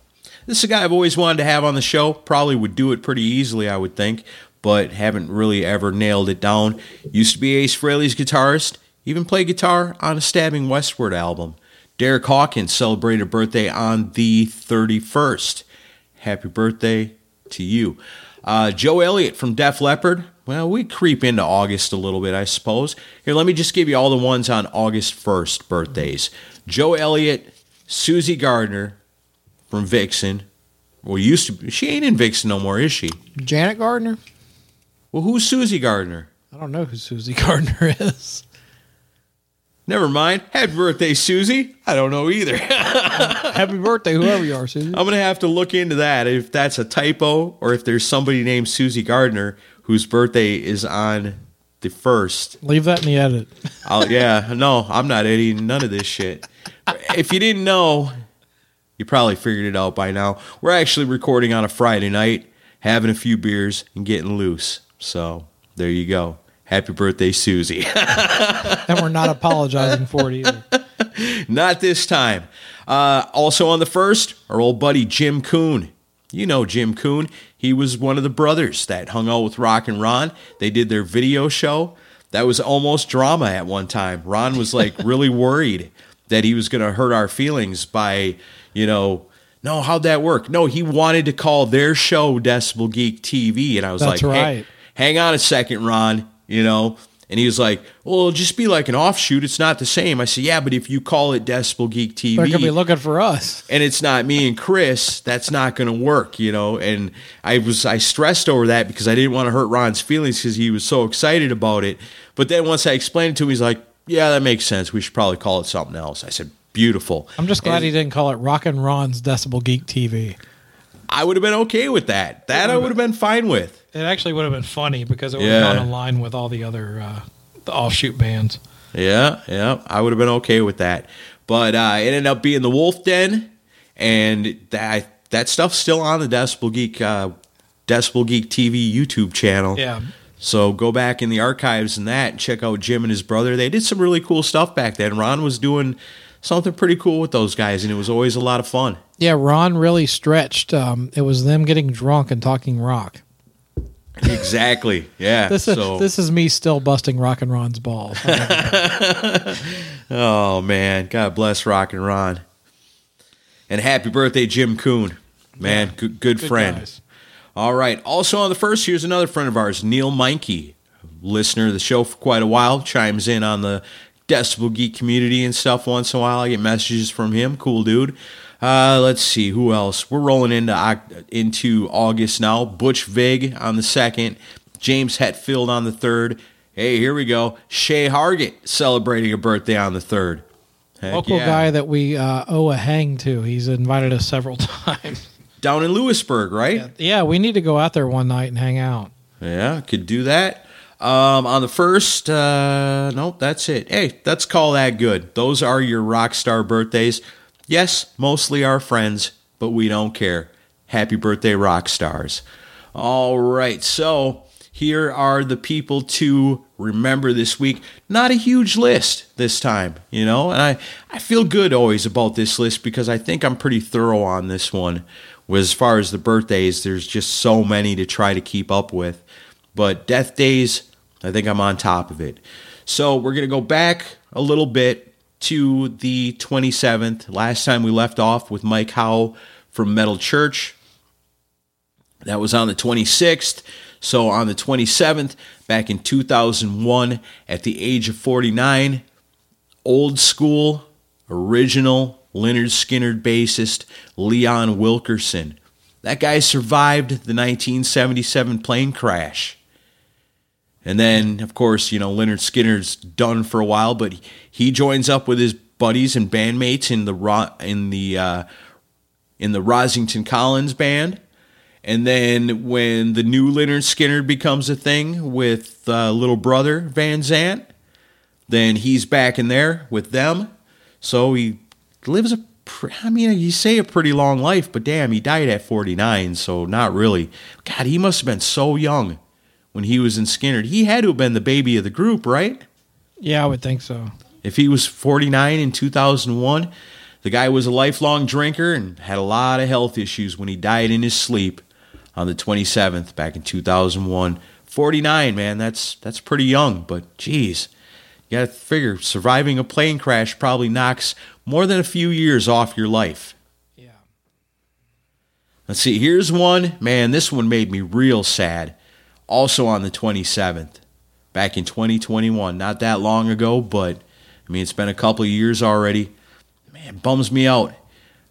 This is a guy I've always wanted to have on the show. Probably would do it pretty easily, I would think, but haven't really ever nailed it down. Used to be Ace Frehley's guitarist, even played guitar on a Stabbing Westward album. Derek Hawkins celebrated a birthday on the 31st. Happy birthday to you. Uh, Joe Elliott from Def Leppard. Well, we creep into August a little bit, I suppose. Here, let me just give you all the ones on August 1st birthdays. Joe Elliott, Susie Gardner from Vixen. Well, used to be. She ain't in Vixen no more, is she? Janet Gardner? Well, who's Susie Gardner? I don't know who Susie Gardner is. Never mind. Happy birthday, Susie. I don't know either. Happy birthday, whoever you are, Susie. I'm going to have to look into that if that's a typo or if there's somebody named Susie Gardner whose birthday is on the first. Leave that in the edit. I'll, yeah, no, I'm not editing none of this shit. If you didn't know, you probably figured it out by now. We're actually recording on a Friday night, having a few beers, and getting loose. So there you go. Happy birthday, Susie. And we're not apologizing for it either. Not this time. Uh, also on the first, our old buddy Jim Coon. You know Jim Coon. He was one of the brothers that hung out with Rock and Ron. They did their video show. That was almost drama at one time. Ron was like really worried that he was going to hurt our feelings by, you know, no, how'd that work? No, he wanted to call their show Decibel Geek TV. And I was That's like, hey, right. Hang on a second, Ron, you know. And he was like, well, it'll just be like an offshoot. It's not the same. I said, yeah, but if you call it Decibel Geek TV, They're going to be looking for us. and it's not me and Chris, that's not going to work, you know. And I was I stressed over that because I didn't want to hurt Ron's feelings because he was so excited about it. But then once I explained it to him, he's like, yeah, that makes sense. We should probably call it something else. I said, beautiful. I'm just glad And he didn't call it Rock and Ron's Decibel Geek TV. I would have been okay with that. That I would have been fine with. It actually would have been funny because it would Yeah. have gone in line with all the other uh, the offshoot bands. Yeah, yeah, I would have been okay with that. But uh, it ended up being the Wolf Den, and that that stuff's still on the Decibel Geek uh, Decibel Geek TV YouTube channel. Yeah. So go back in the archives and that and check out Jim and his brother. They did some really cool stuff back then. Ron was doing something pretty cool with those guys, and it was always a lot of fun. Yeah, Ron really stretched. Um, it was them getting drunk and talking rock. Exactly. Yeah. This is so, this is me still busting Rock and Ron's balls. oh man, God bless Rock and Ron. And happy birthday, Jim Coon. Man, good, good, Good friend. guys. All right. Also on the first, here's another friend of ours, Neil Meinke, listener of the show for quite a while, chimes in on the Decibel Geek community and stuff once in a while. I get messages from him. Cool dude. Uh, let's see who else. We're rolling into into August now. Butch Vig on the second, James Hetfield on the third. Hey, here we go. Shay Hargett celebrating a birthday on the third. Heck Local yeah. guy that we uh, owe a hang to. He's invited us several times. down in Lewisburg, right? yeah, we need to go out there one night and hang out. Yeah, could do that. Um, on the first, uh, nope, that's it. Hey, let's call that good. Those are your rock star birthdays. Yes, mostly our friends, but we don't care. Happy birthday, rock stars. All right, so here are the people to remember this week. Not a huge list this time, you know, and I, I feel good always about this list because I think I'm pretty thorough on this one. As far as the birthdays, there's just so many to try to keep up with. But death days, I think I'm on top of it. So we're going to go back a little bit to the 27th. Last time we left off with Mike Howe from Metal Church. That was on the 26th. So on the 27th, back in 2001, at the age of 49, old school, original Lynyrd Skynyrd bassist Leon Wilkeson. That guy survived the 1977 plane crash. And then, of course, you know, Lynyrd Skynyrd's done for a while, but he joins up with his buddies and bandmates in the in the uh, in the Rossington Collins band. And then when the new Lynyrd Skynyrd becomes a thing with uh, little brother Van Zant, then he's back in there with them. So he lives a, I mean, you say a pretty long life, but damn, he died at 49, so not really. God, he must have been so young when he was in Skynyrd. He had to have been the baby of the group, right? Yeah, I would think so. If he was 49 in 2001, the guy was a lifelong drinker and had a lot of health issues when he died in his sleep on the 27th back in 2001. 49, man, that's that's pretty young, but geez, you got to figure surviving a plane crash probably knocks more than a few years off your life. Yeah. Let's see, here's one. Man, this one made me real sad. Also on the 27th, back in 2021, not that long ago, but I mean, it's been a couple of years already. Man, bums me out.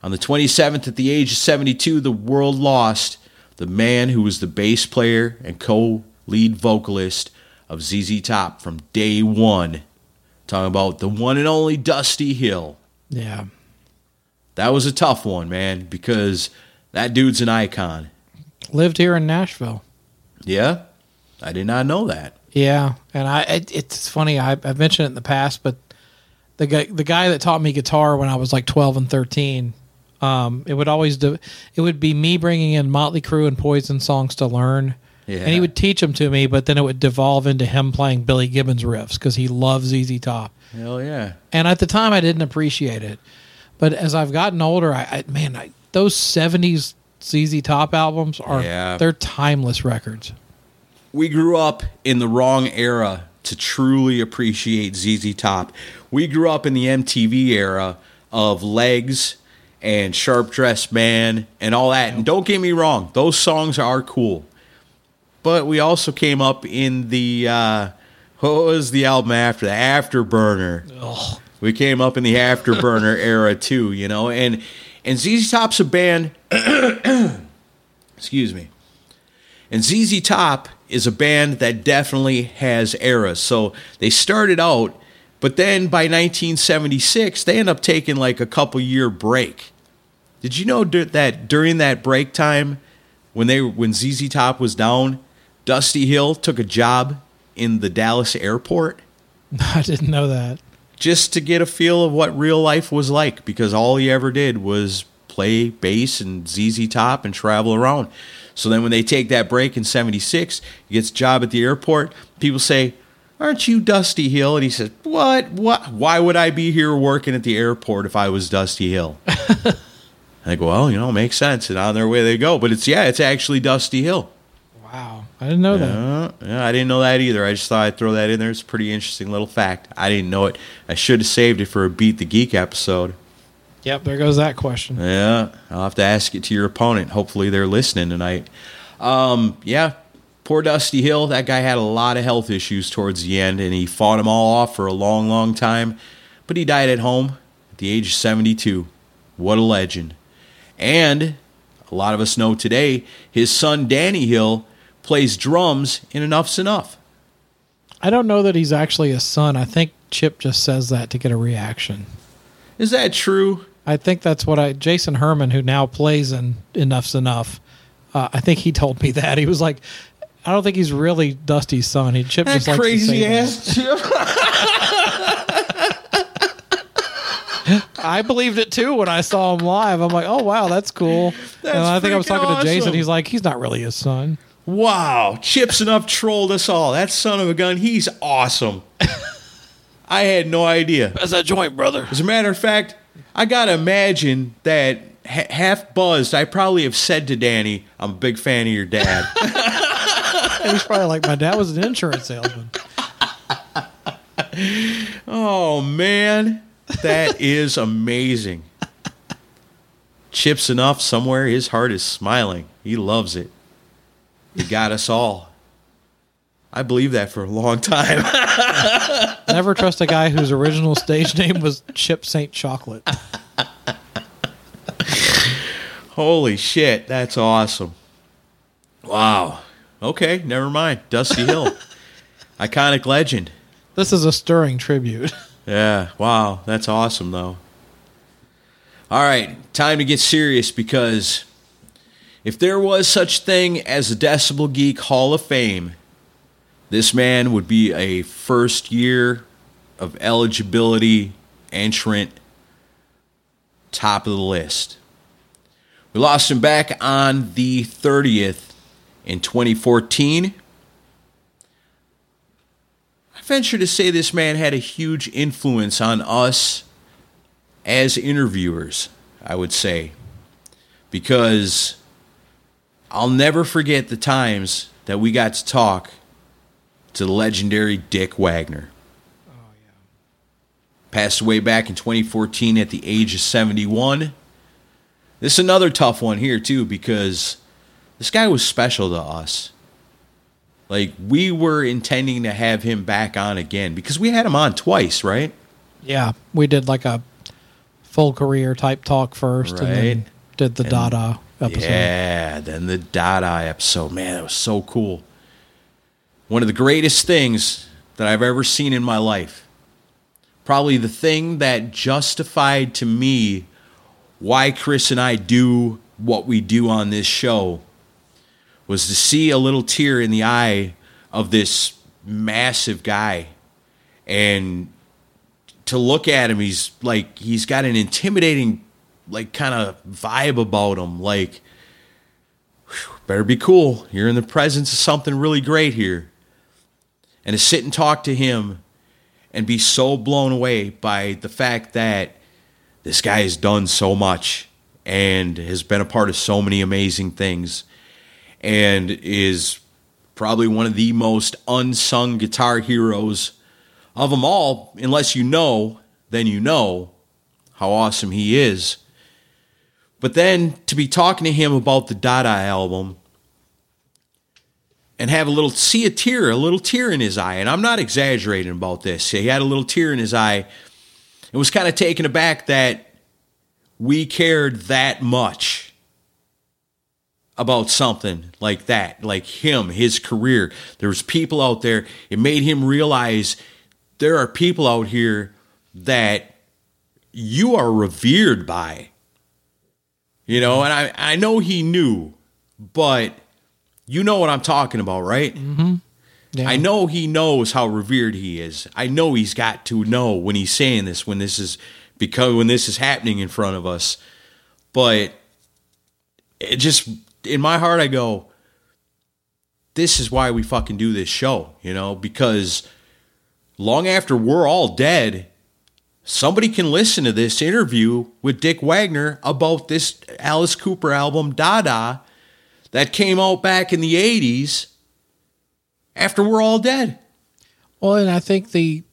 On the 27th, at the age of 72, the world lost the man who was the bass player and co lead vocalist of ZZ Top from day one. Talking about the one and only Dusty Hill. Yeah. That was a tough one, man, because that dude's an icon. Lived here in Nashville. Yeah? I did not know that. Yeah, and I it, it's funny. I, I've mentioned it in the past, but the guy the guy that taught me guitar when I was like twelve and thirteen, um, it would always do. It would be me bringing in Motley Crue and Poison songs to learn, Yeah. and he would teach them to me. But then it would devolve into him playing Billy Gibbons riffs because he loves ZZ Top. Hell yeah. And at the time, I didn't appreciate it, but as I've gotten older, I, I man, I, those '70s ZZ Top albums are Yeah. they're timeless records. we grew up in the wrong era to truly appreciate ZZ Top. We grew up in the MTV era of Legs and Sharp Dressed Man and all that. And don't get me wrong, those songs are cool. But we also came up in the uh, what was the album after the Afterburner. Ugh. We came up in the Afterburner era too, you know, and and ZZ Top's a band. excuse me. And ZZ Top is a band that definitely has eras. So they started out, but then by 1976 they end up taking like a couple year break. Did you know that during that break time, when they when ZZ Top was down, Dusty Hill took a job in the Dallas airport? I didn't know that. Just to get a feel of what real life was like because all he ever did was play bass and ZZ Top and travel around. So then when they take that break in 76, he gets a job at the airport. People say, "Aren't you Dusty Hill?" And he says, "What? What? Why would I be here working at the airport if I was Dusty Hill?" I go, "Well, you know, makes sense." And on their way they go. But it's yeah, it's actually Dusty Hill. Wow, I didn't know that. Uh, yeah, I didn't know that either. I just thought I'd throw that in there. It's a pretty interesting little fact. I didn't know it. I should have saved it for a Beat the Geek episode. Yep, there goes that question. Yeah, I'll have to ask it to your opponent. Hopefully, they're listening tonight. Um, yeah, poor Dusty Hill. That guy had a lot of health issues towards the end, and he fought them all off for a long, long time. But he died at home at the age of 72. What a legend. And a lot of us know today his son Danny Hill plays drums in Enuff Z'Nuff. I don't know that he's actually a son. I think Chip just says that to get a reaction. Is that true? I think that's what I. Jason Herman, who now plays in Enuff Z'Nuff, uh, I think he told me that he was like, I don't think he's really Dusty's son. He Chip just That say crazy ass Chip. I believed it too when I saw him live. I'm like, oh wow, that's cool. That's and I think I was talking to Jason. He's like, he's not really his son. Wow, Chip Z'Nuff trolled us all. That son of a gun, he's awesome. I had no idea. That's that joint, brother. As a matter of fact, I gotta imagine that ha- half buzzed, I probably have said to Danny, "I'm a big fan of your dad." And he's probably like, my dad was an insurance salesman. oh man, that is amazing. Chip Z'Nuff somewhere. His heart is smiling. He loves it. He got us all. I believe that for a long time. Never trust a guy whose original stage name was Chip Saint Chocolate. Holy shit, that's awesome. Wow. Okay, never mind. Dusty Hill. Iconic legend. This is a stirring tribute. Yeah, wow, that's awesome though. All right, time to get serious because if there was such thing as a Decibel Geek Hall of Fame, this man would be a first year of eligibility entrant top of the list. We lost him back on the 30th in 2014. I venture to say this man had a huge influence on us as interviewers, I would say. Because I'll never forget the times that we got to talk to the legendary Dick Wagner. Oh, yeah. Passed away back in 2014 at the age of 71. This is another tough one here, too, because this guy was special to us. Like, we were intending to have him back on again because we had him on twice, right? Yeah, we did like a full career type talk first, and then did the Dada episode. Yeah, then the Dada episode. Man, that was so cool. One of the greatest things that I've ever seen in my life. Probably the thing that justified to me why Chris and I do what we do on this show was to see a little tear in the eye of this massive guy and to look at him he's like he's got an intimidating like kind of vibe about him like whew, better be cool you're in the presence of something really great here and to sit and talk to him and be so blown away by the fact that this guy has done so much and has been a part of so many amazing things and is probably one of the most unsung guitar heroes of them all, unless you know, then you know how awesome he is. But then to be talking to him about the Dada album and have a little, see a tear, a little tear in his eye. And I'm not exaggerating about this. He had a little tear in his eye and was kind of taken aback that we cared that much about something like that, like him, his career. There was people out there. It made him realize there are people out here that you are revered by. You know, and I, I know he knew, but you know what I'm talking about, right? Mm-hmm. Yeah. I know he knows how revered he is. I know he's got to know when he's saying this, when this is because when this is happening in front of us. But it just in my heart, I go, this is why we fucking do this show, you know, because long after we're all dead, somebody can listen to this interview with Dick Wagner about this Alice Cooper album, Dada, that came out back in the 80s after we're all dead. Well, and I think the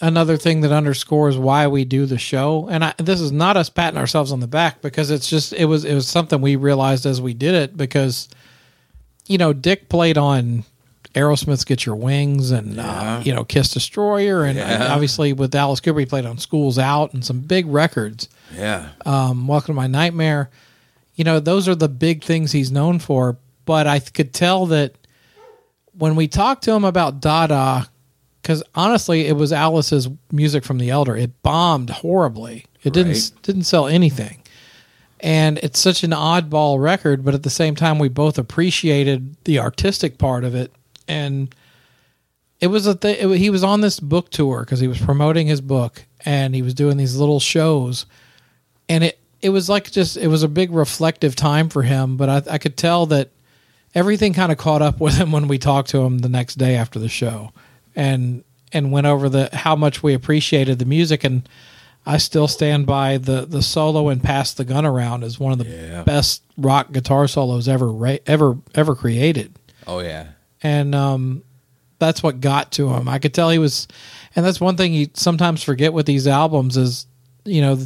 another thing that underscores why we do the show, and I, this is not us patting ourselves on the back because it's just it was it was something we realized as we did it because you know Dick played on Aerosmith's "Get Your Wings" and uh, you know Kiss Destroyer, and Yeah. obviously with Alice Cooper he played on "Schools Out" and some big records. Yeah. um, Welcome to My Nightmare. You know, those are the big things he's known for. But I could tell that when we talked to him about Dada, because honestly, it was Alice's music from The Elder. It bombed horribly. It didn't didn't sell anything, and it's such an oddball record. But at the same time, we both appreciated the artistic part of it, and it was a th- it, wa- he was on this book tour because he was promoting his book, and he was doing these little shows and it it was like just it was a big reflective time for him but i, I could tell that everything kind of caught up with him when we talked to him the next day after the show and and went over the how much we appreciated the music and i still stand by the the solo and pass the gun around as one of the Yeah. best rock guitar solos ever ra- ever ever created Oh yeah. And um, that's what got to him. I could tell he was, and that's one thing you sometimes forget with these albums is, you know,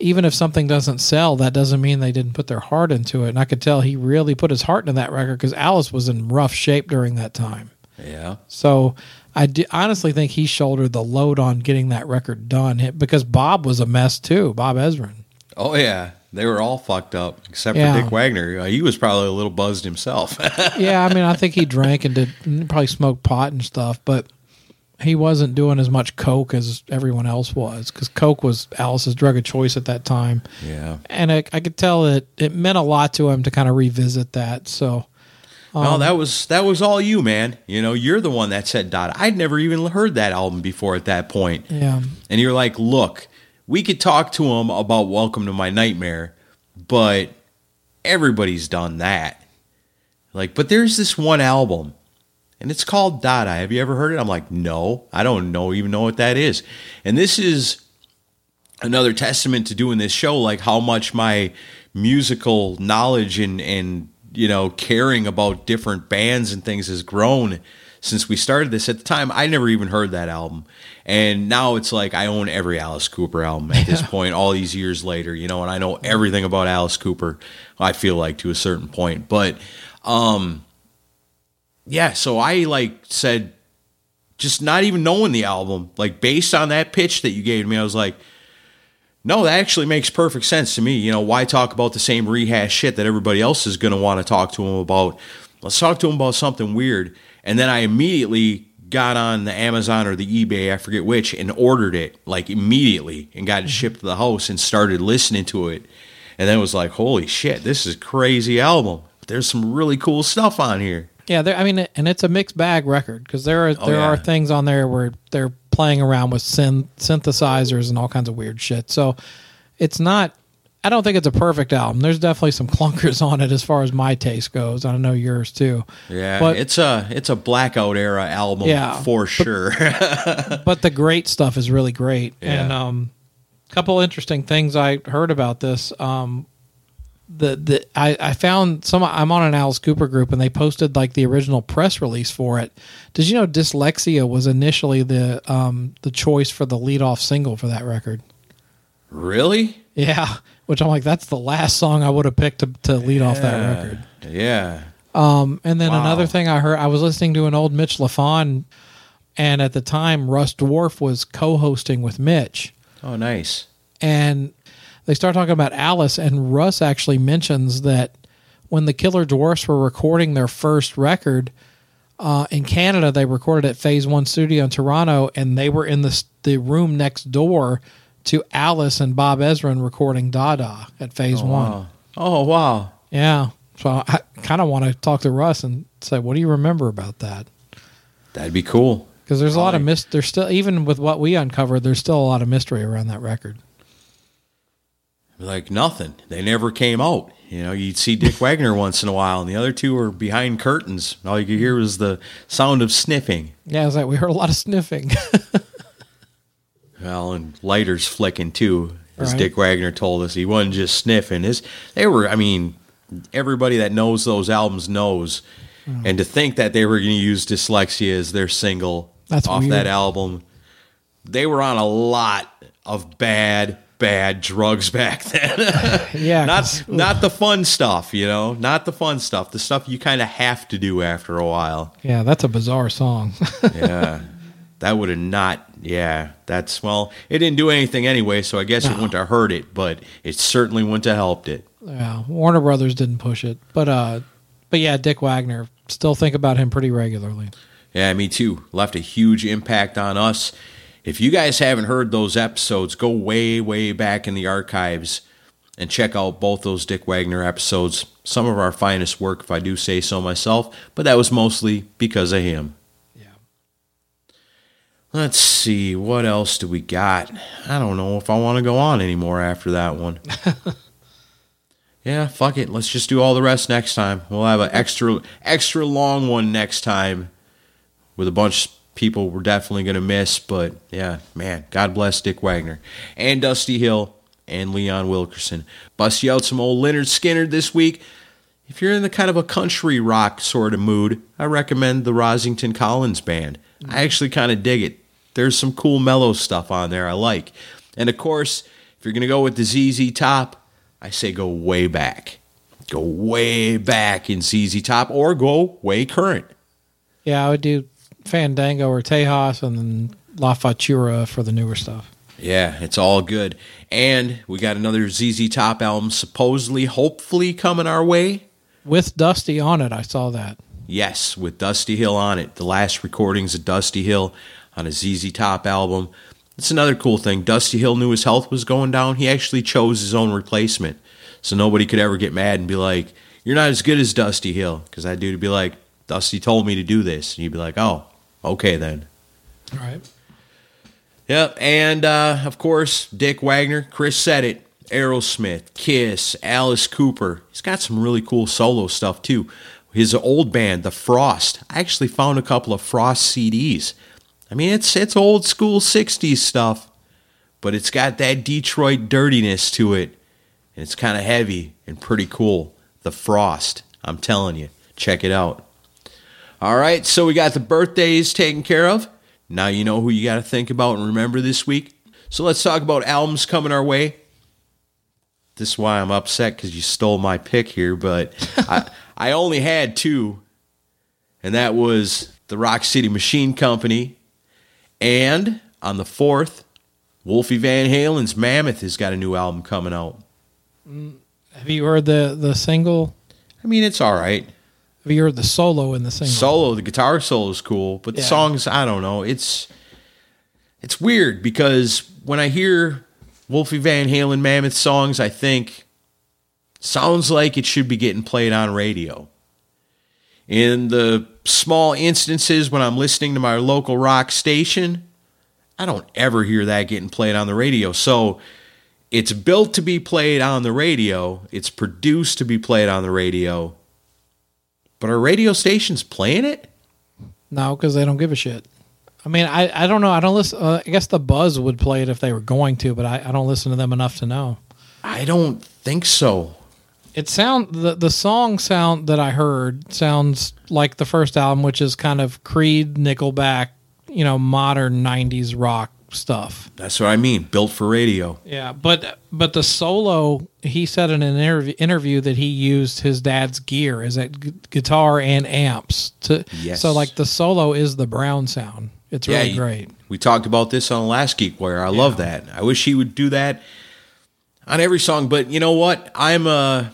even if something doesn't sell, that doesn't mean they didn't put their heart into it. And I could tell he really put his heart into that record because Alice was in rough shape during that time. Yeah. So I do, honestly think he shouldered the load on getting that record done because Bob was a mess too. Bob Ezrin. Oh yeah, they were all fucked up except Yeah. for Dick Wagner. Uh, he was probably a little buzzed himself. yeah, I mean, I think he drank and did probably smoked pot and stuff, but he wasn't doing as much coke as everyone else was because coke was Alice's drug of choice at that time. yeah. and I, I could tell that it meant a lot to him to kind of revisit that. So no, that was that was all you, man. You know, you're the one that said Dot. I'd never even heard that album before at that point. yeah, And you're like, look, we could talk to him about Welcome to My Nightmare, but everybody's done that. Like, but there's this one album, and it's called Dada. Have you ever heard it? I'm like, no, I don't know, even know what that is. And this is another testament to doing this show, like how much my musical knowledge and and you know caring about different bands and things has grown since we started this. At the time, I never even heard that album, and now it's like I own every Alice Cooper album at this point. All these years later, you know, and I know everything about Alice Cooper. I feel like to a certain point, but um, yeah. So I like said just not even knowing the album, like based on that pitch that you gave me, I was like, no, that actually makes perfect sense to me. You know, why talk about the same rehash shit that everybody else is going to want to talk to him about? Let's talk to him about something weird. And then I immediately got on the Amazon or the eBay, I forget which, and ordered it like immediately and got it mm-hmm. shipped to the house and started listening to it. And then it was like, holy shit, this is a crazy album. There's some really cool stuff on here. yeah. There, I mean, and it's a mixed bag record because there are oh, there yeah. are things on there where they're playing around with synth, synthesizers and all kinds of weird shit. So it's not. I don't think it's a perfect album. There's definitely some clunkers on it as far as my taste goes. I know yours too. Yeah, But- it's a it's a blackout era album Yeah, for sure. but the great stuff is really great. Yeah. And um, a couple interesting things I heard about this. Um, the the I, I found some. I'm on an Alice Cooper group, and they posted like the original press release for it. Did you know Dyslexia was initially the um the choice for the lead off single for that record? really? Yeah, which I'm like, that's the last song I would have picked to, to lead off that record. Yeah. Um, and then Wow. another thing I heard, I was listening to an old Mitch LaFon, and at the time, Russ Dwarf was co-hosting with Mitch, Oh, nice. and they start talking about Alice, and Russ actually mentions that when the Killer Dwarfs were recording their first record uh, in Canada, they recorded at Phase One Studio in Toronto, and they were in the the room next door to Alice and Bob Ezrin recording Dada at Phase oh, One. Wow. Oh, wow. Yeah. So I kind of want to talk to Russ and say, what do you remember about that? That'd be cool. Because there's a lot of mis. There's still even with what we uncovered, there's still a lot of mystery around that record. Like nothing. They never came out. You know, you'd see Dick Wagner once in a while, and the other two were behind curtains. All you could hear was the sound of sniffing. Yeah, it's like we heard a lot of sniffing. Well, and lighters flicking too, as Right. Dick Wagner told us. He wasn't just sniffing. His, they were. I mean, everybody that knows those albums knows. Hmm. And to think that they were going to use dyslexia as their single That's off weird. that album, they were on a lot of bad, bad drugs back then. yeah, not not the fun stuff, you know, not the fun stuff. The stuff you kind of have to do after a while. yeah, that's a bizarre song. Yeah. That would have not yeah that's well it didn't do anything anyway so i guess it No. wouldn't have hurt it but it certainly wouldn't have helped it yeah, Warner Brothers didn't push it, but uh, but yeah, Dick Wagner. Still think about him pretty regularly. yeah me too left a huge impact on us if you guys haven't heard those episodes go way way back in the archives and check out both those dick wagner episodes some of our finest work if i do say so myself but that was mostly because of him. Let's see, what else do we got? I don't know if I want to go on anymore after that one. yeah, fuck it. Let's just do all the rest next time. We'll have an extra extra long one next time with a bunch of people we're definitely going to miss, but yeah, man, God bless Dick Wagner and Dusty Hill and Leon Wilkeson. Bust you out some old Lynyrd Skynyrd this week. If you're in the kind of a country rock sort of mood, I recommend the Rossington Collins Band. I actually kind of dig it. There's some cool mellow stuff on there I like. And of course, if you're going to go with the ZZ Top, I say go way back. Go way back in ZZ Top or go way current. Yeah, I would do Fandango or Tejas and then La Futura for the newer stuff. Yeah, it's all good. And we got another ZZ Top album supposedly, hopefully coming our way. With Dusty on it, I saw that. Yes, with Dusty Hill on it. The last recordings of Dusty Hill on a ZZ Top album. It's another cool thing. Dusty Hill knew his health was going down. He actually chose his own replacement. So nobody could ever get mad and be like, You're not as good as Dusty Hill. Because that dude would be like, Dusty told me to do this. And you'd be like, Oh, okay then. All right. Yep, and uh, of course, Dick Wagner, Chris said it, Aerosmith, Kiss, Alice Cooper. He's got some really cool solo stuff too. His old band, The Frost. I actually found a couple of Frost CDs. I mean, it's it's old school '60s stuff, but it's got that Detroit dirtiness to it, and it's kind of heavy and pretty cool. The Frost. I'm telling you, check it out. All right, so we got the birthdays taken care of. Now you know who you got to think about and remember this week. So let's talk about albums coming our way. This is why I'm upset because you stole my pick here, but I, I only had two, and that was the Rock City Machine Company. And on the 4th, Wolfie Van Halen's Mammoth has got a new album coming out. Mm, have you heard the the single? I mean, it's all right. Have you heard the solo in the single? solo the guitar solo is cool but the songs i don't know it's it's weird because when i hear wolfie van halen mammoth songs i think sounds like it should be getting played on radio in the small instances when i'm listening to my local rock station i don't ever hear that getting played on the radio so it's built to be played on the radio it's produced to be played on the radio but are radio station's playing it No, because they don't give a shit. I mean, I, I don't know. I don't listen. Uh, I guess the Buzz would play it if they were going to, but I, I don't listen to them enough to know. I don't think so. It sound the the song sound that I heard sounds like the first album, which is kind of Creed, Nickelback, you know, modern '90s rock stuff. That's what I mean. Built for radio. Yeah, but but the solo, he said in an interview, interview that he used his dad's gear, is that gu- guitar and amps to. Yes. So like the solo is the Brown sound. It's really you- great. We talked about this on the last Geekwire. I love that. I wish he would do that on every song. But you know what? I'm uh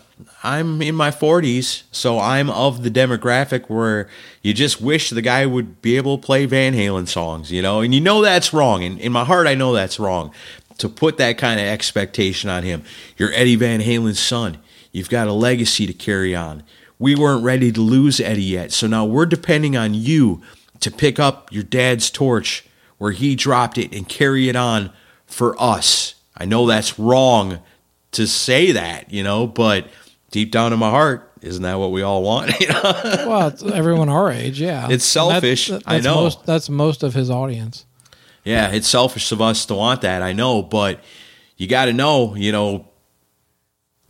I'm in my 40s, so I'm of the demographic where you just wish the guy would be able to play Van Halen songs, you know. And you know that's wrong. And in my heart, I know that's wrong to put that kind of expectation on him. You're Eddie Van Halen's son. You've got a legacy to carry on. We weren't ready to lose Eddie yet, so now we're depending on you to pick up your dad's torch where he dropped it and carry it on for us. I know that's wrong to say that, you know, but deep down in my heart, isn't that what we all want? You know? Well, it's everyone our age, yeah. It's that- selfish, that- I know. Most, that's most of his audience. yeah, it's selfish of us to want that, I know, but you got to know, you know,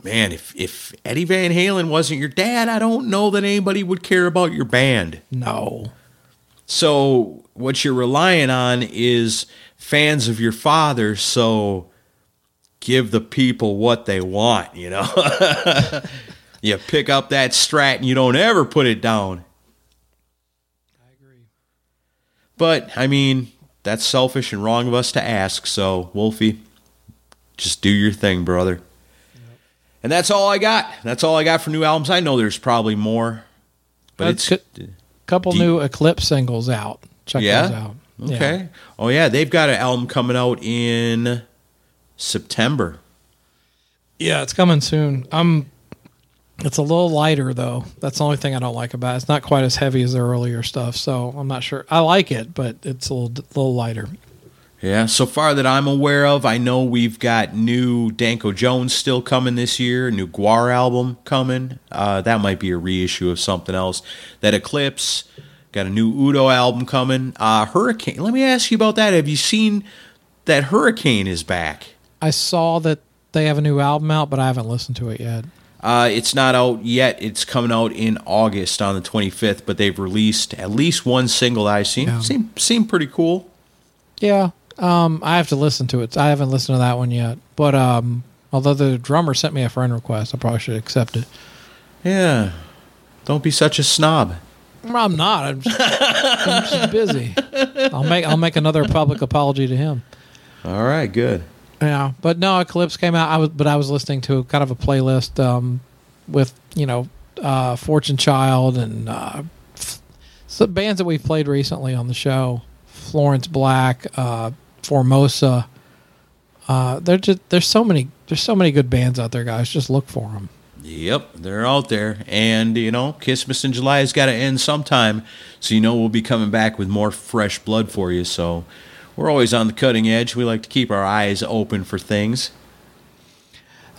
man, if if Eddie Van Halen wasn't your dad, I don't know that anybody would care about your band. No. So what you're relying on is fans of your father. So give the people what they want. You know, you pick up that strat and you don't ever put it down. I agree. But I mean, that's selfish and wrong of us to ask. So Wolfie, just do your thing, brother. And that's all I got. That's all I got for new albums. I know there's probably more, but That's it's a Couple you- new Eclipse singles out. Check Yeah? those out. Yeah. Okay. Oh yeah, they've got an album coming out in September. Yeah, it's coming soon. Um, it's a little lighter though. That's the only thing I don't like about it. It's not quite as heavy as their earlier stuff, so I'm not sure. I like it, but it's a little, little lighter. Yeah, so far that I'm aware of, I know we've got new Danko Jones still coming this year, new Gwar album coming. Uh, that might be a reissue of something else. That Eclipse got a new Udo album coming. Uh, Hurricane. Let me ask you about that. Have you seen that Hurricane is back? I saw that they have a new album out, but I haven't listened to it yet. Uh, it's not out yet. It's coming out in August on the 25th, but they've released at least one single that I've seen. Yeah. Seem, seem pretty cool. Yeah, um, I have to listen to it. I haven't listened to that one yet, but um, although the drummer sent me a friend request, I probably should accept it. Yeah. Don't be such a snob. I'm not. I'm just, I'm just busy. I'll make I'll make another public apology to him. All right, good. Yeah, but no, Eclipse came out. I was, but I was listening to kind of a playlist um, with you know uh, Fortune Child and uh, f- some bands that we've played recently on the show. Florence Black, uh, Formosa. Uh, there just there's so many there's so many good bands out there, guys. Just look for them. Yep, they're out there. And, you know, Christmas in July has got to end sometime. So, you know, we'll be coming back with more fresh blood for you. So, we're always on the cutting edge. We like to keep our eyes open for things.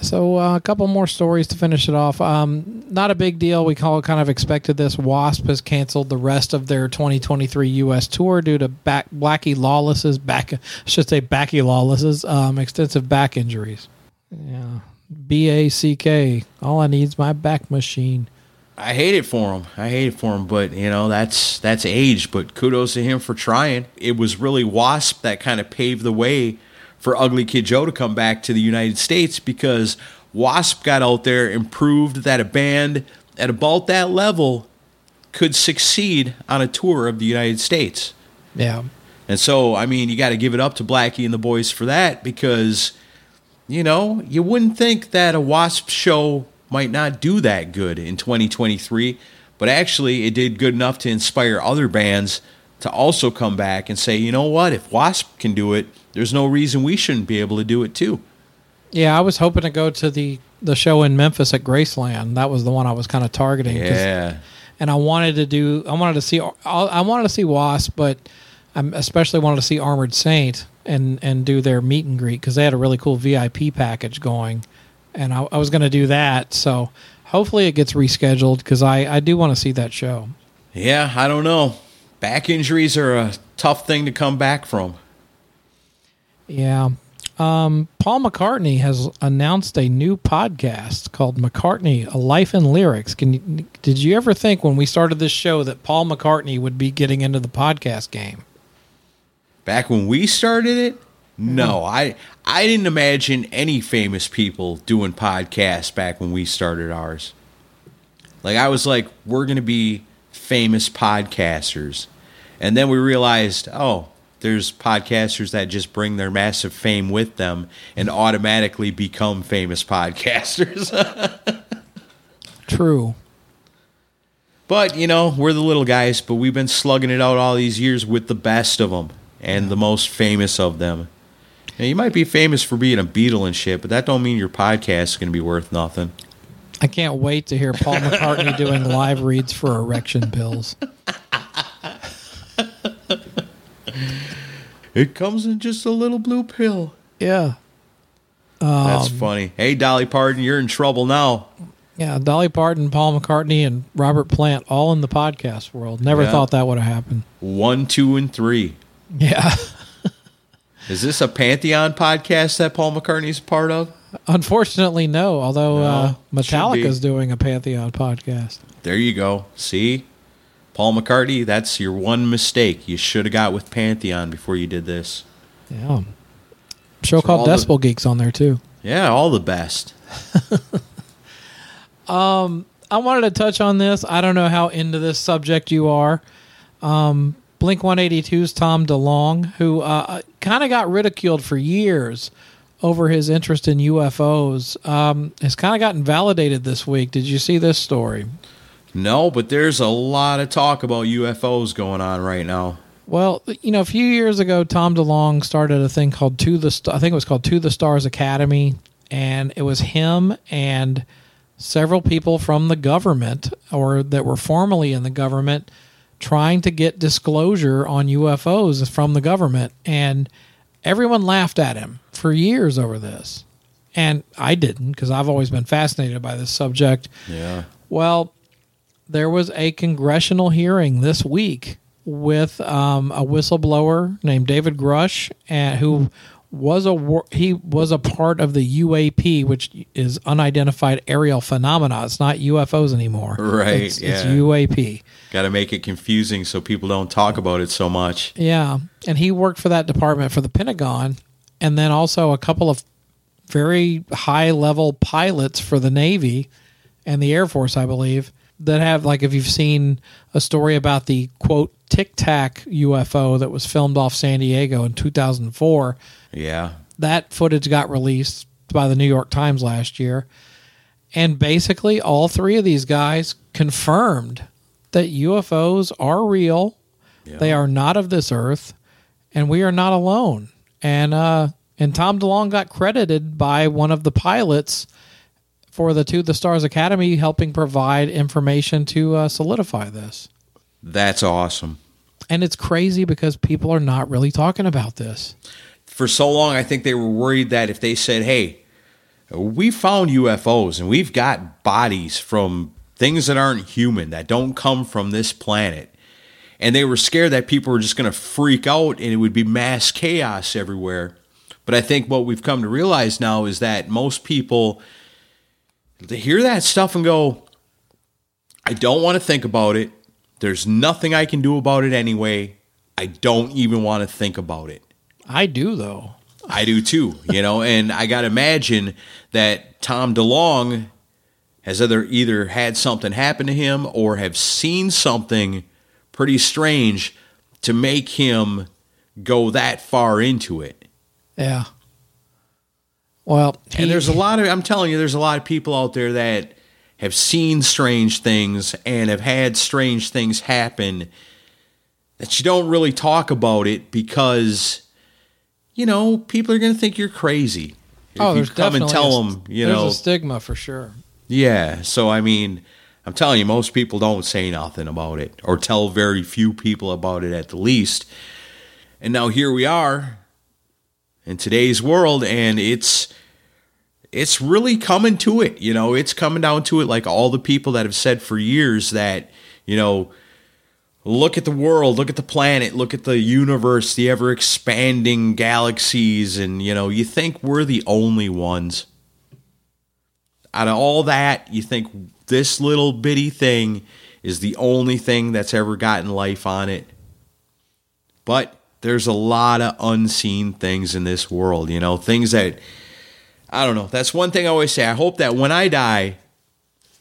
So uh, a couple more stories to finish it off. Um, not a big deal. We call kind of expected this. Wasp has canceled the rest of their 2023 U.S. tour due to back Blackie Lawless's back. I should say Backy Lawless's um, extensive back injuries. Yeah, B A C K. All I need is my back machine. I hate it for him. I hate it for him, but you know that's that's age. But kudos to him for trying. It was really Wasp that kind of paved the way for Ugly Kid Joe to come back to the United States because Wasp got out there and proved that a band at about that level could succeed on a tour of the United States. Yeah, And so, I mean, you got to give it up to Blackie and the boys for that because, you know, you wouldn't think that a Wasp show might not do that good in 2023, but actually, it did good enough to inspire other bands to also come back and say, you know what, if Wasp can do it, there's no reason we shouldn't be able to do it too. yeah. I was hoping to go to the the show in Memphis at Graceland. That was the one I was kind of targeting. Yeah. and I wanted to do. I wanted to see. I wanted to see Wasp, but I especially wanted to see Armored Saint and and do their meet and greet because they had a really cool VIP package going, and I, I was going to do that. So hopefully it gets rescheduled because I I do want to see that show. Yeah, I don't know. Back injuries are a tough thing to come back from. Yeah. Um, Paul McCartney has announced a new podcast called McCartney: A Life in Lyrics. Can you, did you ever think when we started this show that Paul McCartney would be getting into the podcast game? Back when we started it, no, I I didn't imagine any famous people doing podcasts back when we started ours. Like I was like, we're gonna be famous podcasters, and then we realized, oh, there's podcasters that just bring their massive fame with them and automatically become famous podcasters. True. But you know, we're the little guys, but we've been slugging it out all these years with the best of them and the most famous of them. Now, you might be famous for being a Beatle and shit, but that don't mean your podcast is going to be worth nothing. I can't wait to hear Paul McCartney doing live reads for erection pills. It comes in just a little blue pill. Yeah. That's um, funny. Hey, Dolly Parton, you're in trouble now. Yeah, Dolly Parton, Paul McCartney, and Robert Plant all in the podcast world. Never Yeah. thought that would have happened. One, two, and three. Yeah. Is this a Pantheon podcast that Paul McCartney's part of? Unfortunately, no. Although uh, No, should Metallica's doing a Pantheon podcast. There you go. See? Paul McCartney, that's your one mistake you should have got with Pantheon before you did this. Yeah. Show all called the- Geeks on there too. Yeah, all the best. um, I wanted to touch on this. I don't know how into this subject you are. Um, Blink 182's Tom DeLonge, who uh, kind of got ridiculed for years over his interest in UFOs, um, has kind of gotten validated this week. Did you see this story? No, but there's a lot of talk about UFOs going on right now. Well, you know, a few years ago, Tom DeLonge started a thing called To the St- I think it was called To the Stars Academy, and it was him and several people from the government or that were formerly in the government trying to get disclosure on UFOs from the government, and everyone laughed at him for years over this. And I didn't because I've always been fascinated by this subject. Yeah. Well, there was a congressional hearing this week with um, a whistleblower named David Grusch, and who was a wor- he was a part of the UAP, which is unidentified aerial phenomena. It's not UFOs anymore. Right, It's, it's. UAP. Got to make it confusing so people don't talk about it so much. Yeah, and he worked for that department for the Pentagon, and then also a couple of very high level pilots for the Navy and the Air Force, I believe. that have like if you've seen a story about the quote Tic Tac UFO that was filmed off San Diego in 2004. Yeah. That footage got released by the New York Times last year. And basically, all three of these guys confirmed that UFOs are real. They are not of this earth, and we are not alone. And uh, and Tom DeLonge got credited by one of the pilots for the To the Stars Academy, helping provide information to uh, solidify this. That's awesome. And it's crazy because people are not really talking about this. For so long, I think they were worried that if they said, hey, we found UFOs and we've got bodies from things that aren't human, that don't come from this planet. And they were scared that people were just going to freak out and it would be mass chaos everywhere. But I think what we've come to realize now is that most people hear that stuff and go, I don't want to think about it. There's nothing I can do about it anyway. I don't even want to think about it. I do, though. I do too, you know, and I got to imagine that Tom DeLonge has either either had something happen to him or have seen something pretty strange to make him go that far into it. Yeah. Well, he- And there's a lot of I'm telling you there's a lot of people out there that have seen strange things and have had strange things happen that you don't really talk about it because you know, people are going to think you're crazy. If oh, you there's come and tell a, them, you there's know, a stigma for sure. yeah. So I mean, I'm telling you, most people don't say nothing about it, or tell very few people about it at the least. And now here we are in today's world, and it's it's really coming to it. You know, it's coming down to it, like all the people that have said for years that you know. Look at the world, look at the planet, look at the universe, the ever expanding galaxies, and you know, you think we're the only ones out of all that, you think this little bitty thing is the only thing that's ever gotten life on it. But there's a lot of unseen things in this world, you know, things that I don't know. That's one thing I always say. I hope that when I die,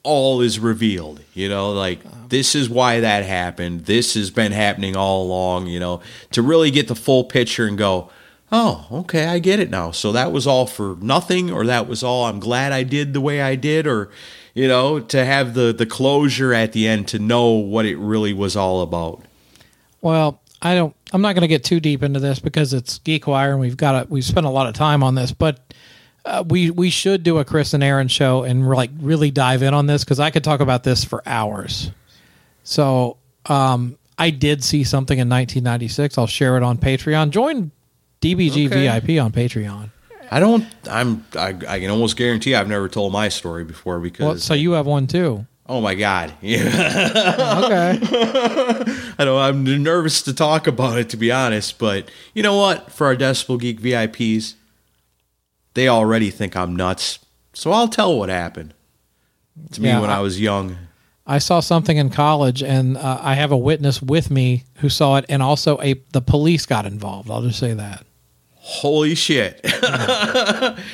all is revealed, you know, like this is why that happened. This has been happening all along, you know, to really get the full picture and go, oh, okay, I get it now. So that was all for nothing, or that was all I'm glad I did the way I did, or, you know, to have the, the closure at the end to know what it really was all about. Well, I don't. I'm not going to get too deep into this because it's Geekwire, and we've got a, we've spent a lot of time on this. But uh, we we should do a Chris and Aaron show and like really dive in on this because I could talk about this for hours. So um, I did see something in 1996. I'll share it on Patreon. Join DBG Okay. VIP on Patreon. I don't, I'm, I, I can almost guarantee I've never told my story before because, Well, so you have one too. oh my God. Yeah. Okay. I know I'm nervous to talk about it to be honest, but you know what? For our Decibel Geek VIPs, they already think I'm nuts. So I'll tell what happened to me Yeah, when I- I was young. I saw something in college, and uh, I have a witness with me who saw it, and also a the police got involved. I'll just say that. Holy shit.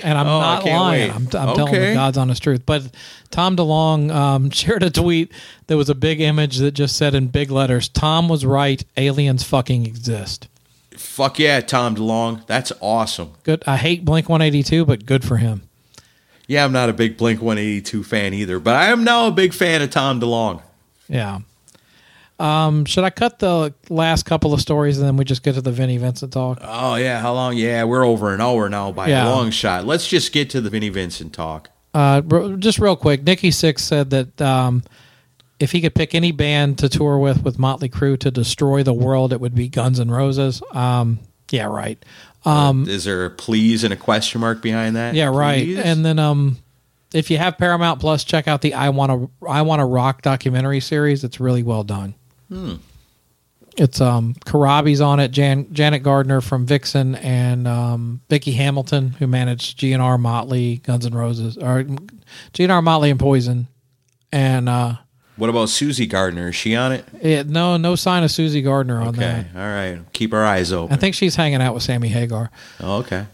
And I'm Oh, not lying. wait. I'm, I'm telling the God's honest truth. But Tom DeLonge um, shared a tweet. There was a big image that just said in big letters, "Tom was right. Aliens fucking exist." Fuck yeah, Tom DeLonge. That's awesome. Good. I hate Blink 182, but good for him. Yeah, I'm not a big Blink 182 fan either, but I am now a big fan of Tom DeLonge. Yeah. Um, should I cut the last couple of stories and then we just get to the Vinnie Vincent talk? Oh, yeah. How long? Yeah, we're over an hour now by Yeah. a long shot. Let's just get to the Vinnie Vincent talk. Uh, just real quick, Nikki Six said that um, if he could pick any band to tour with with Motley Crue to destroy the world, it would be Guns N' Roses. Um, yeah, right. Um, Is there a please and a question mark behind that? yeah, right. Please? And then um, if you have Paramount Plus, check out the I Want to I Want to Rock documentary series. It's really well done. Hmm. It's um Karabi's on it, Jan, Janet Gardner from Vixen, and um, Vicky Hamilton, who managed GNR Motley, Guns N' Roses, or GNR Motley and Poison, and uh, what about Susie Gardner? Is she on it? it, no no sign of Susie Gardner on Okay. that. All right. Keep our eyes open. I think she's hanging out with Sammy Hagar. oh, okay.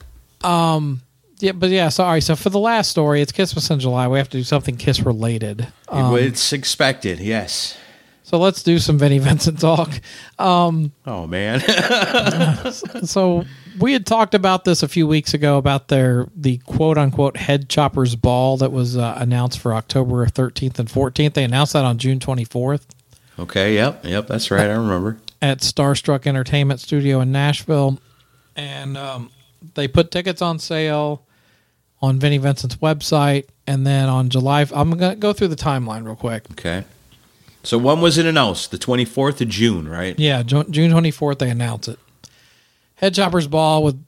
Yeah, but yeah, sorry. So for the last story, it's Christmas in July. We have to do something Kiss related. Um, it's expected, yes. So let's do some Vinnie Vincent talk. Oh man. So we had talked about this a few weeks ago about their the quote unquote head choppers ball that was uh, announced for October 13th and 14th. They announced that on June 24th okay, yep, yep, that's right. I remember. at Starstruck Entertainment Studio in Nashville, and um, they put tickets on sale on Vinnie Vincent's website, and then on July. I'm gonna go through the timeline real quick. Okay. So when was it announced? The 24th of June, right? Yeah, June 24th they announced it. Head Choppers Ball with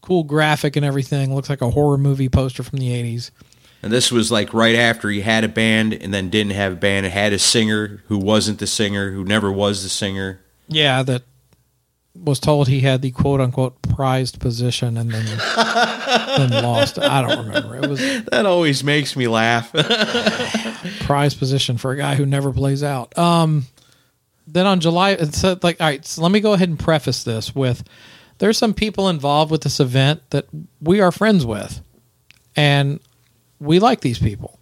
cool graphic and everything. Looks like a horror movie poster from the 80s. And this was like right after he had a band and then didn't have a band. It had a singer who wasn't the singer, who never was the singer. Yeah, that was told he had the quote unquote prized position and then then lost. I don't remember. It was That always makes me laugh. prized position for a guy who never plays out. Um, then on July, it said like, all right. So let me go ahead and preface this with: there's some people involved with this event that we are friends with, and we like these people.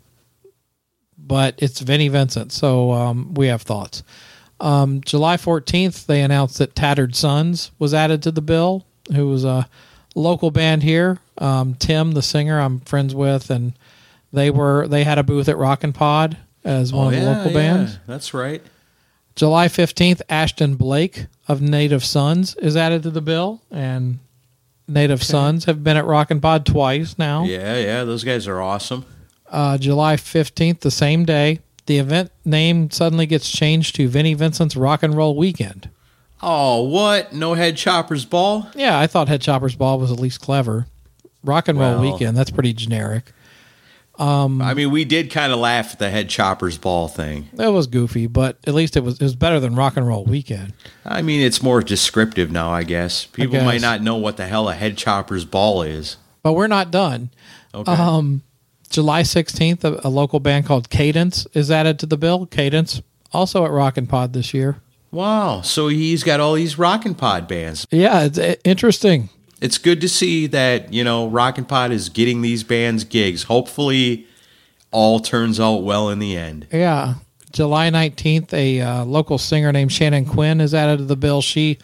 But it's Vinnie Vincent, so um, we have thoughts. Um, July 14th, they announced that Tattered Sons was added to the bill, who was a local band here. Um, Tim, the singer, I'm friends with, and they were they had a booth at Rockin' Pod as one of the local bands. That's right. July 15th, Ashton Blake of Native Sons is added to the bill, and Native Sons have been at Rockin' Pod twice now. Yeah, yeah, those guys are awesome. Uh, July 15th, the same day, the event name suddenly gets changed to Vinnie Vincent's Rock and Roll Weekend. Oh, what? No head choppers ball? Yeah, I thought Head Choppers Ball was at least clever. Rock and Roll Well- Weekend, that's pretty generic. I mean, we did kind of laugh at the head choppers ball thing. That was goofy, but at least it was it was better than Rock and Roll Weekend. I mean, it's more descriptive now, I guess. People guess. might not know what the hell a head choppers ball is. But we're not done. Okay. Um, July 16th, a, a local band called Cadence is added to the bill. Cadence, also at Rockin' Pod this year. wow. So he's got all these Rockin' Pod bands. Yeah, it's uh, interesting. It's good to see that, you know, Rockin' Pod is getting these bands gigs. Hopefully, all turns out well in the end. Yeah. July 19th, a uh, local singer named Shannon Quinn is added to the bill. She,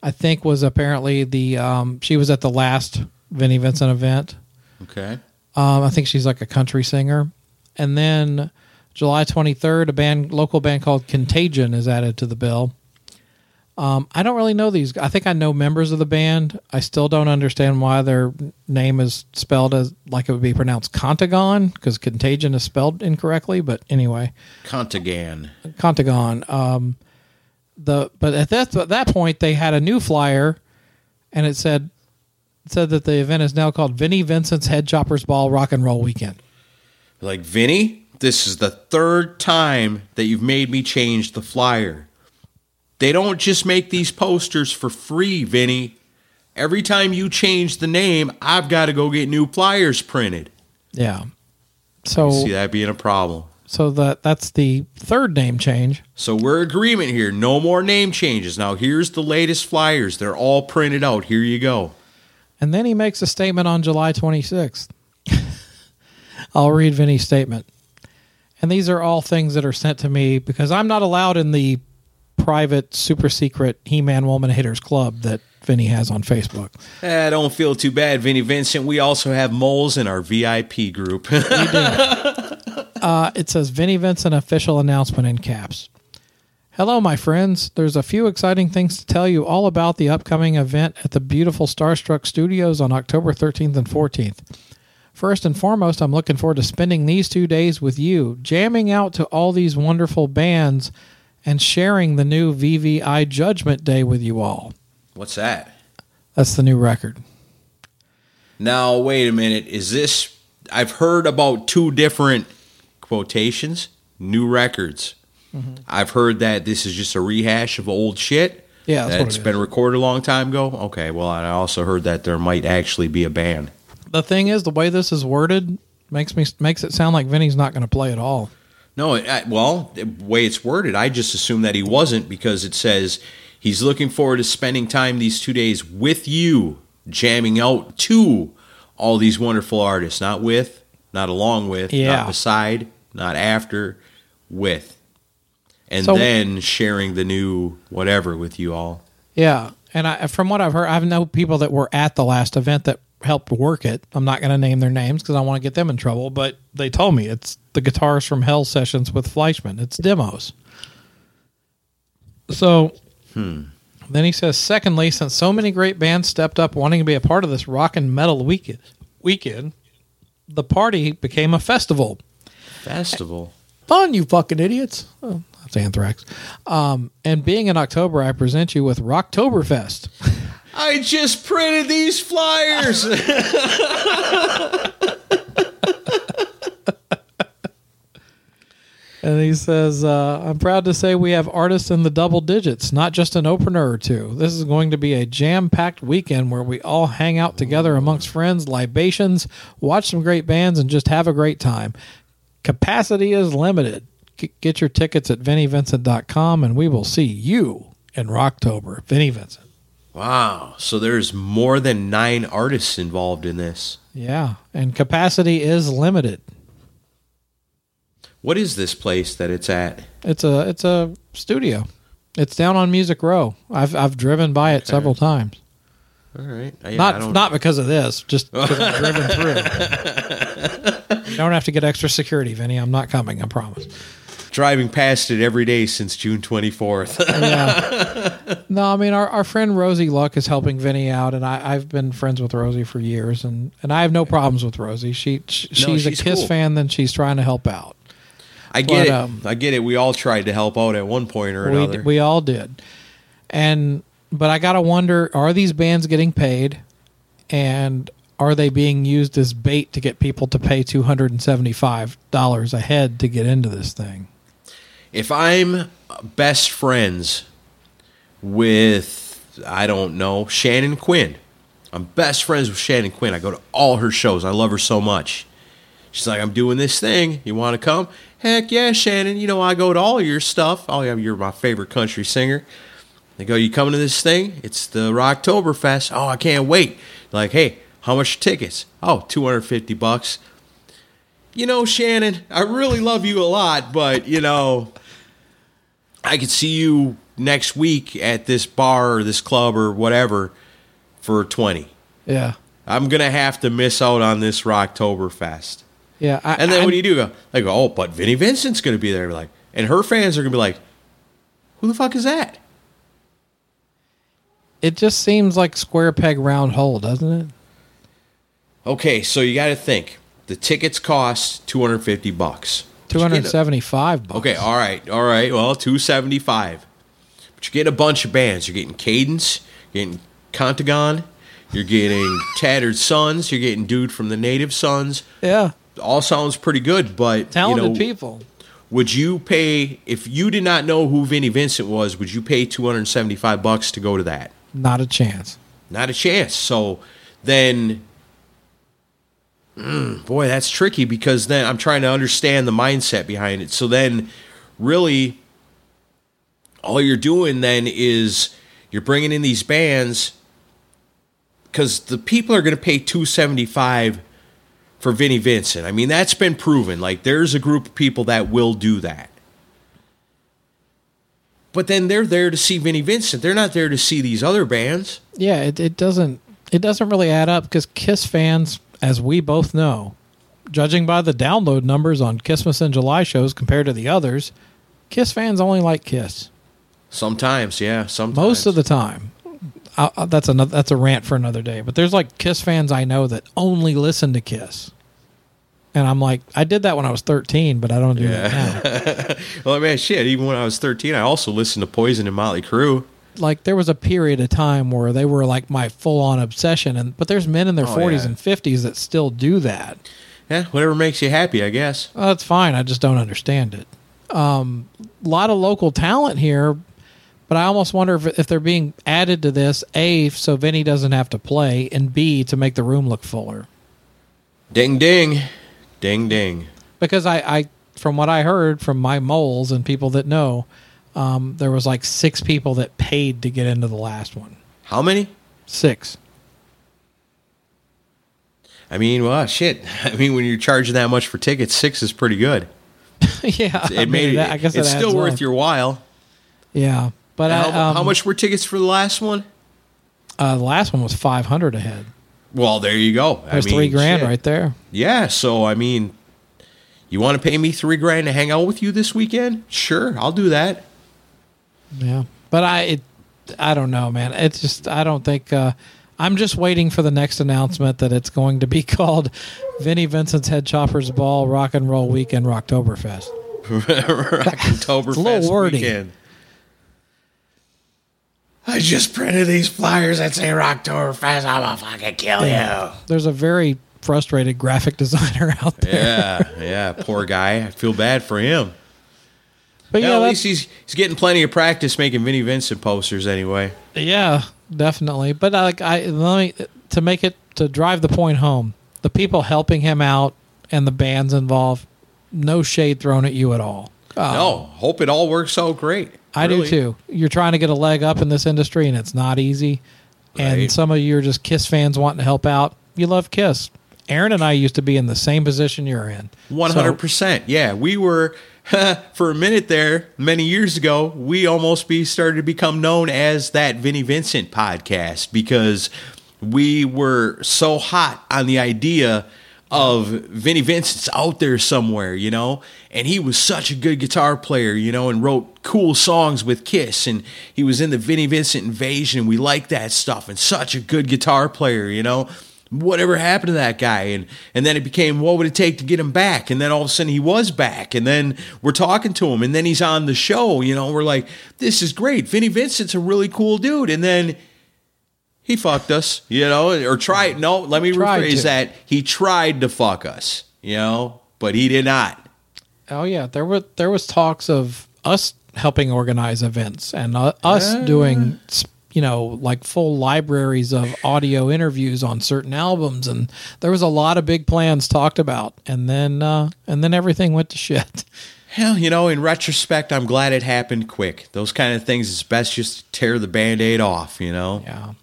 I think, was apparently the, um, she was at the last Vinnie Vincent event. Okay. Um, I think she's like a country singer. And then July 23rd, a band, local band called Contagion is added to the bill. Um, I don't really know these. I think I know members of the band. I still don't understand why their name is spelled as like it would be pronounced Contagon because Contagion is spelled incorrectly. But anyway, Contagan. Contagon. Um, the but at that at that point they had a new flyer, and it said said that the event is now called Vinnie Vincent's Head Choppers Ball Rock and Roll Weekend. Like, Vinny, this is the third time that you've made me change the flyer. They don't just make these posters for free, Vinny. Every time you change the name, I've got to go get new flyers printed. Yeah. So See that being a problem. so that that's the third name change. So we're agreement here. No more name changes. Now here's the latest flyers. They're all printed out. Here you go. And then he makes a statement on July 26th. I'll read Vinny's statement. And these are all things that are sent to me because I'm not allowed in the private, super secret He Man Woman Haters Club that Vinny has on Facebook. Eh, don't feel too bad, Vinny Vincent. We also have moles in our VIP group. Uh, it says Vinny Vincent official announcement in caps. Hello, my friends. There's a few exciting things to tell you all about the upcoming event at the beautiful Starstruck Studios on October 13th and 14th. First and foremost, I'm looking forward to spending these two days with you, jamming out to all these wonderful bands and sharing the new VVI Judgment Day with you all. What's that? That's the new record. Now, wait a minute. Is this. I've heard about two different quotations new records. Mm-hmm. I've heard that this is just a rehash of old shit. Yeah, that's that's been is. recorded a long time ago. Okay, well, I also heard that there might actually be a band. The thing is, the way this is worded makes me makes it sound like Vinny's not going to play at all. No, I, well, the way it's worded, I just assume that he wasn't because it says he's looking forward to spending time these two days with you, jamming out to all these wonderful artists, not with, not along with, Yeah. not beside, not after, with. And So- then sharing the new whatever with you all. Yeah, and I, from what I've heard, I have know people that were at the last event that helped work it. I'm not going to name their names because I want to get them in trouble. But they told me it's the guitars from Hell sessions with Fleischman. It's demos. So hmm. then he says, secondly, since so many great bands stepped up wanting to be a part of this rock and metal weekend, weekend, the party became a festival. Festival. Fun, you fucking idiots. Oh, that's Anthrax. Um, and being in October, I present you with Rocktoberfest. I just printed these flyers. And he says, uh, I'm proud to say we have artists in the double digits, not just an opener or two. This is going to be a jam packed weekend where we all hang out together amongst friends, libations, watch some great bands, and just have a great time. Capacity is limited. Get your tickets at vinnyvincent.com and we will see you in Rocktober. Vinny Vincent. wow. So there's more than nine artists involved in this. Yeah. And capacity is limited. What is this place that it's at? It's a it's a studio. It's down on Music Row. I've I've driven by it several times. All right. I not don't- because of this, just because I've driven through. you don't have to get extra security, Vinny. I'm not coming. I promise. Driving past it every day since June 24th. Yeah. no, I mean our, our friend Rosie Luck is helping Vinny out, and I, I've been friends with Rosie for years, and, and I have no problems with Rosie. She, she she's, she's a Kiss cool. fan, then she's trying to help out. I get But, it. um, I get it. We all tried to help out at one point or We, another. we all did, and but I gotta wonder: Are these bands getting paid, and are they being used as bait to get people to pay two hundred and seventy five dollars a head to get into this thing? If I'm best friends with, I don't know, Shannon Quinn, I'm best friends with Shannon Quinn. I go to all her shows. I love her so much. She's like, I'm doing this thing. You want to come? Heck yeah, Shannon. You know, I go to all your stuff. Oh, yeah, you're my favorite country singer. They go, You coming to this thing? It's the Rocktoberfest. Oh, I can't wait. Like, hey, how much tickets? Oh, 250 bucks. You know, Shannon, I really love you a lot, but, you know, I could see you next week at this bar or this club or whatever for 20. Yeah, I'm going to have to miss out on this Rocktoberfest. yeah. I, And then I'm- what do you do? Go, They go, oh, but Vinnie Vincent's going to be there. Like, and her fans are going to be like, who the fuck is that? It just seems like square peg round hole, doesn't it? Okay, so you got to think. The tickets cost 250 bucks. Two hundred seventy-five bucks. Okay, all right, all right. Well, 275. But you get a bunch of bands. You're getting Cadence, you're getting Contagon, you're getting Tattered Sons, you're getting Dude from the Native Sons. Yeah, All sounds pretty good, but talented you know, people. Would you pay if you did not know who Vinnie Vincent was? Would you pay 275 bucks to go to that? Not a chance. Not a chance. So then, mm, boy, that's tricky because then I'm trying to understand the mindset behind it. So then, really, all you're doing then is you're bringing in these bands because the people are going to pay 275 for Vinnie Vincent. I mean, that's been proven. Like, there's a group of people that will do that. But then they're there to see Vinnie Vincent. They're not there to see these other bands. Yeah, it, it doesn't it doesn't really add up because Kiss fans, as we both know, judging by the download numbers on Christmas and July shows compared to the others, Kiss fans only like Kiss Sometimes, yeah. Sometimes. most of the time. I, I- that's another that's a rant for another day. But there's like Kiss fans I know that only listen to Kiss, and I'm like, I did that when I was 13, but I don't do that now. Well, I man, shit. Even when I was 13, I also listened to Poison and Motley Crue. Like there was a period of time where they were like my full on obsession, and but there's men in their Oh, 40s yeah. and 50s that still do that. Yeah, whatever makes you happy, I guess. Well, that's fine. I just don't understand it. Um, a lot of local talent here, but I almost wonder if, if they're being added to this A, so Vinny doesn't have to play, and B, to make the room look fuller. Ding, ding. Ding, ding. Because I, I from what I heard from my moles and people that know, um, there was like six people that paid to get into the last one. How many? Six. I mean, well, shit. I mean, when you're charging that much for tickets, six is pretty good. yeah, I It mean, made that- it. I guess it's still worth your while. Yeah, but How, um, how much were tickets for the last one? Uh, the last one was five hundred a head. Well, there you go. I mean, three grand shit. right there. Yeah. So I mean, you want to pay me three grand to hang out with you this weekend? Sure, I'll do that. Yeah, but I, it, I don't know, man. It's just I don't think. Uh, I'm just waiting for the next announcement that it's going to be called Vinnie Vincent's Head Choppers Ball Rock and Roll Weekend Rocktoberfest. Oktoberfest a little wordy. weekend. I just printed these flyers that say Rocktoberfest. I'm gonna fucking kill you. There's a very frustrated graphic designer out there. Yeah, yeah. Poor guy. I feel bad for him. But Yeah, yeah, at least he's he's getting plenty of practice making Vinnie Vincent posters anyway. yeah, definitely. But uh, like I let me to make it to drive the point home. The people helping him out and the bands involved, no shade thrown at you at all. Uh, no, hope it all works out great. I do too. You're trying to get a leg up in this industry, and it's not easy. And some of you are just Kiss fans wanting to help out. You love Kiss. Aaron and I used to be in the same position you're in. Hundred percent. Yeah, we were for a minute there many years ago. We almost be started to become known as that Vinnie Vincent podcast because we were so hot on the idea of Vinnie Vincent's out there somewhere, you know, and he was such a good guitar player, you know, and wrote cool songs with Kiss, and he was in the Vinnie Vincent Invasion. We liked that stuff, and such a good guitar player, you know whatever happened to that guy? And and then it became what would it take to get him back? And then all of a sudden he was back. And then we're talking to him. And then he's on the show you know? We're like this is great. Vinnie Vincent's a really cool dude. And then he fucked us you know? Or tried no let me Tried rephrase to. that. He tried to fuck us you know? But he did not. Oh yeah, there were there was talks of us helping organize events and uh, us doing s- you know like full libraries of audio interviews on certain albums and there was a lot of big plans talked about and then uh, and then everything went to shit. Hell, you know, in retrospect, I'm glad it happened quick. Those kind of things, it's best just to tear the band aid off, you know? Yeah.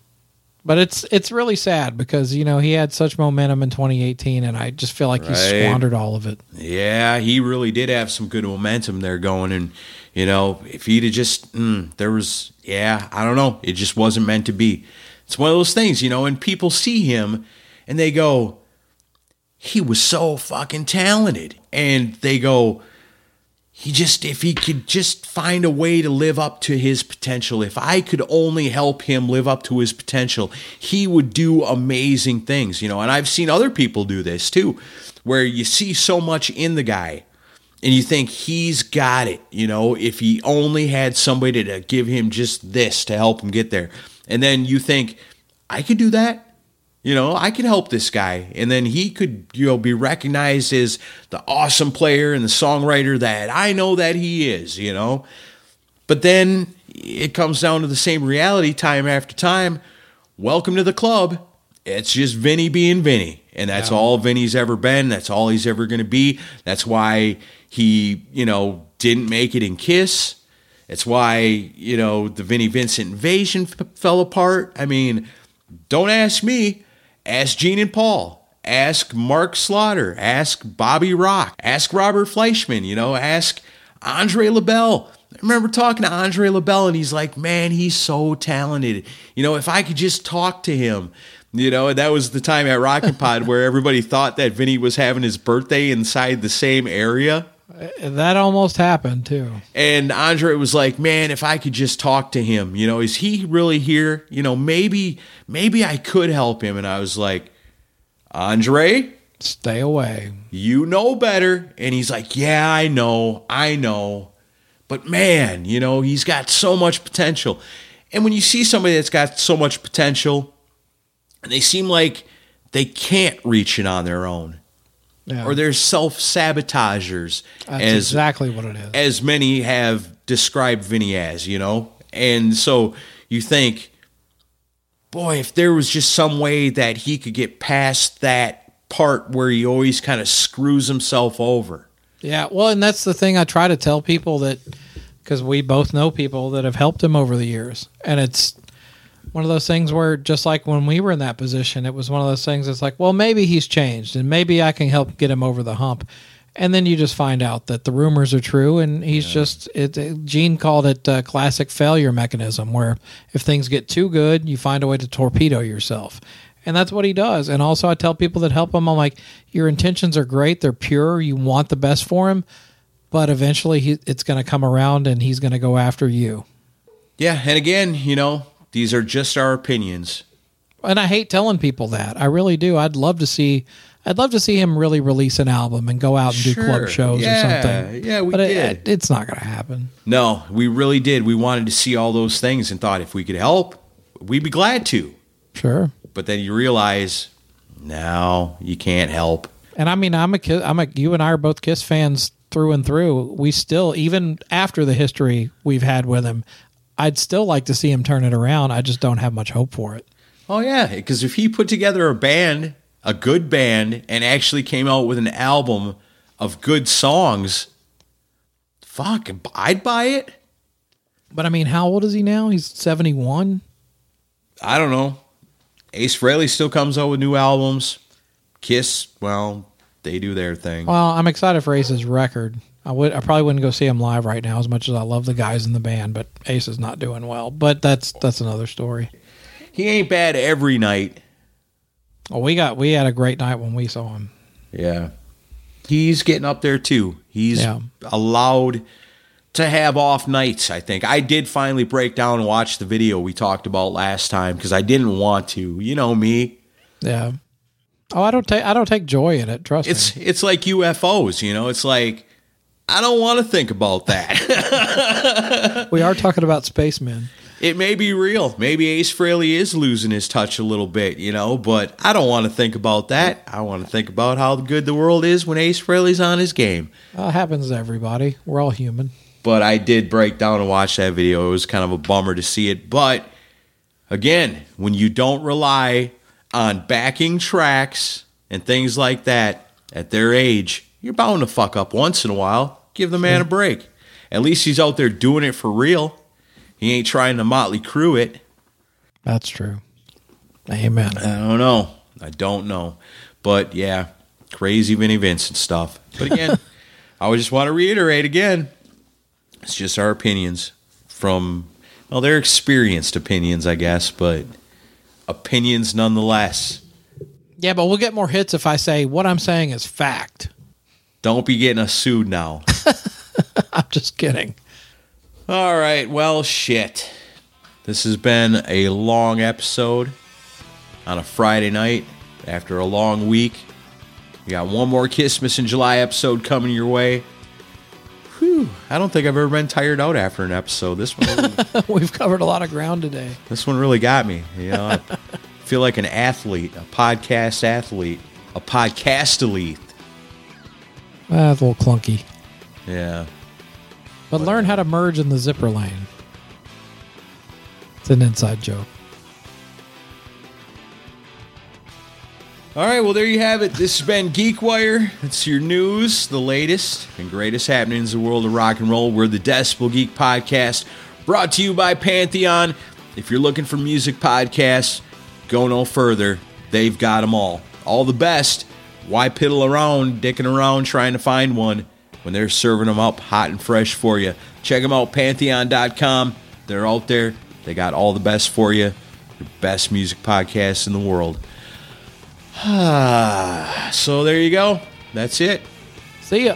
But it's it's really sad because you know he had such momentum in 2018 and I just feel like he squandered all of it. Yeah, he really did have some good momentum there going. And, you know, if he'd have just, mm, there was, yeah, I don't know. It just wasn't meant to be. It's one of those things, you know, and people see him and they go, he was so fucking talented. And they go, he just, if he could just find a way to live up to his potential, if I could only help him live up to his potential, he would do amazing things, you know. And I've seen other people do this too, where you see so much in the guy and you think he's got it, you know, if he only had somebody to give him just this to help him get there. And then you think, I could do that. You know, I could help this guy. And then he could, you know, be recognized as the awesome player and the songwriter that I know that he is, you know. But then it comes down to the same reality time after time. Welcome to the club. It's just Vinny being Vinny. And that's all Vinny's ever been. That's all he's ever going to be. That's why he, you know, didn't make it in Kiss. It's why, you know, the Vinnie Vincent invasion f- fell apart. I mean, don't ask me. Ask Gene and Paul. Ask Mark Slaughter. Ask Bobby Rock. Ask Robert Fleischman. You know, ask Andre LaBelle. I remember talking to Andre LaBelle, and he's like, man, he's so talented. You know, if I could just talk to him. You know, and that was the time at Rockin' Pod where everybody thought that Vinny was having his birthday inside the same area. Uh, that almost happened too. And Andre was like, "Man, if I could just talk to him, you know, is he really here? You know, maybe maybe I could help him." And I was like, "Andre, Stay away. you know better." And he's like, "Yeah, I know. I know. But man, you know, he's got so much potential." And when you see somebody that's got so much potential and they seem like they can't reach it on their own Yeah. or they're self-sabotagers That's as exactly what it is. as many have described Vinny as, you know? And so you think, boy, if there was just some way that he could get past that part where he always kind of screws himself over. Yeah, well, and that's the thing I try to tell people that because we both know people that have helped him over the years, and it's one of those things where just like when we were in that position, it was one of those things. It's like, well, maybe he's changed, and maybe I can help get him over the hump. And then you just find out that the rumors are true, and he's just. It, it- Gene called it a classic failure mechanism, where if things get too good, you find a way to torpedo yourself. And that's what he does. And also, I tell people that help him, I'm like, your intentions are great, they're pure, you want the best for him, but eventually he, it's going to come around and he's going to go after you. Yeah, and again, you know, these are just our opinions. and I hate telling people that. I really do. I'd love to see. I'd love to see him really release an album and go out and do club shows Yeah, or something. yeah, we but did. It, it's not going to happen. No, we really did. We wanted to see all those things and thought if we could help, we'd be glad to. Sure. But then you realize, no, you can't help. And I mean, I'm a Kiss, I'm a. You and I are both Kiss fans through and through. We still, even after the history we've had with him, I'd still like to see him turn it around. I just don't have much hope for it. Oh yeah, because if he put together a band, a good band, and actually came out with an album of good songs, fuck, I'd buy it. But I mean, how old is he now? He's 71. I don't know. Ace Frehley still comes out with new albums. Kiss, well, they do their thing. Well, I'm excited for Ace's record. I would, I probably wouldn't go see him live right now, as much as I love the guys in the band. But Ace is not doing well. But that's that's another story. He ain't bad every night. Well, we got we had a great night when we saw him. Yeah. He's getting up there too. He's Yeah. allowed to have off nights, I think. I did finally break down and watch the video we talked about last time because I didn't want to. You know me. Yeah. Oh, I don't take I don't take joy in it. Trust It's me. It's it's like UFOs, you know. It's like I don't want to think about that. We are talking about spacemen. it may be real. Maybe Ace Frehley is losing his touch a little bit, you know, but I don't want to think about that. I want to think about how good the world is when Ace Frehley's on his game. Uh, happens to everybody. We're all human. but I did break down and watch that video. It was kind of a bummer to see it. But again, when you don't rely on backing tracks and things like that at their age, you're bound to fuck up once in a while. Give the man a break. At least he's out there doing it for real. He ain't trying to Mötley Crüe it. That's true. Amen. I don't know. I don't know. But yeah, crazy Vinnie Vincent stuff. But again, I would just want to reiterate again it's just our opinions from, well, they're experienced opinions, I guess, but opinions nonetheless. Yeah, but we'll get more hits if I say what I'm saying is fact. Don't be getting us sued now. I'm just kidding. All right, well, shit. This has been a long episode on a Friday night after a long week. We got one more Christmas in July episode coming your way. Whew, I don't think I've ever been tired out after an episode. This one, really, We've covered a lot of ground today. this one really got me. You know, I feel like an athlete, a podcast athlete, a podcast elite. Ah, it's a little clunky. Yeah. But learn how to merge in the zipper lane. It's an inside joke. All right, well, there you have it. This has been GeekWire. It's your news, the latest and greatest happenings in the world of rock and roll. We're the Decibel Geek Podcast, brought to you by Pantheon. If you're looking for music podcasts, go no further. They've got them all. All the best. Why piddle around, dicking around trying to find one when they're serving them up hot and fresh for you? Check them out, pantheon.com. They're out there. They got all the best for you. The best music podcasts in the world. So there you go. That's it. See ya.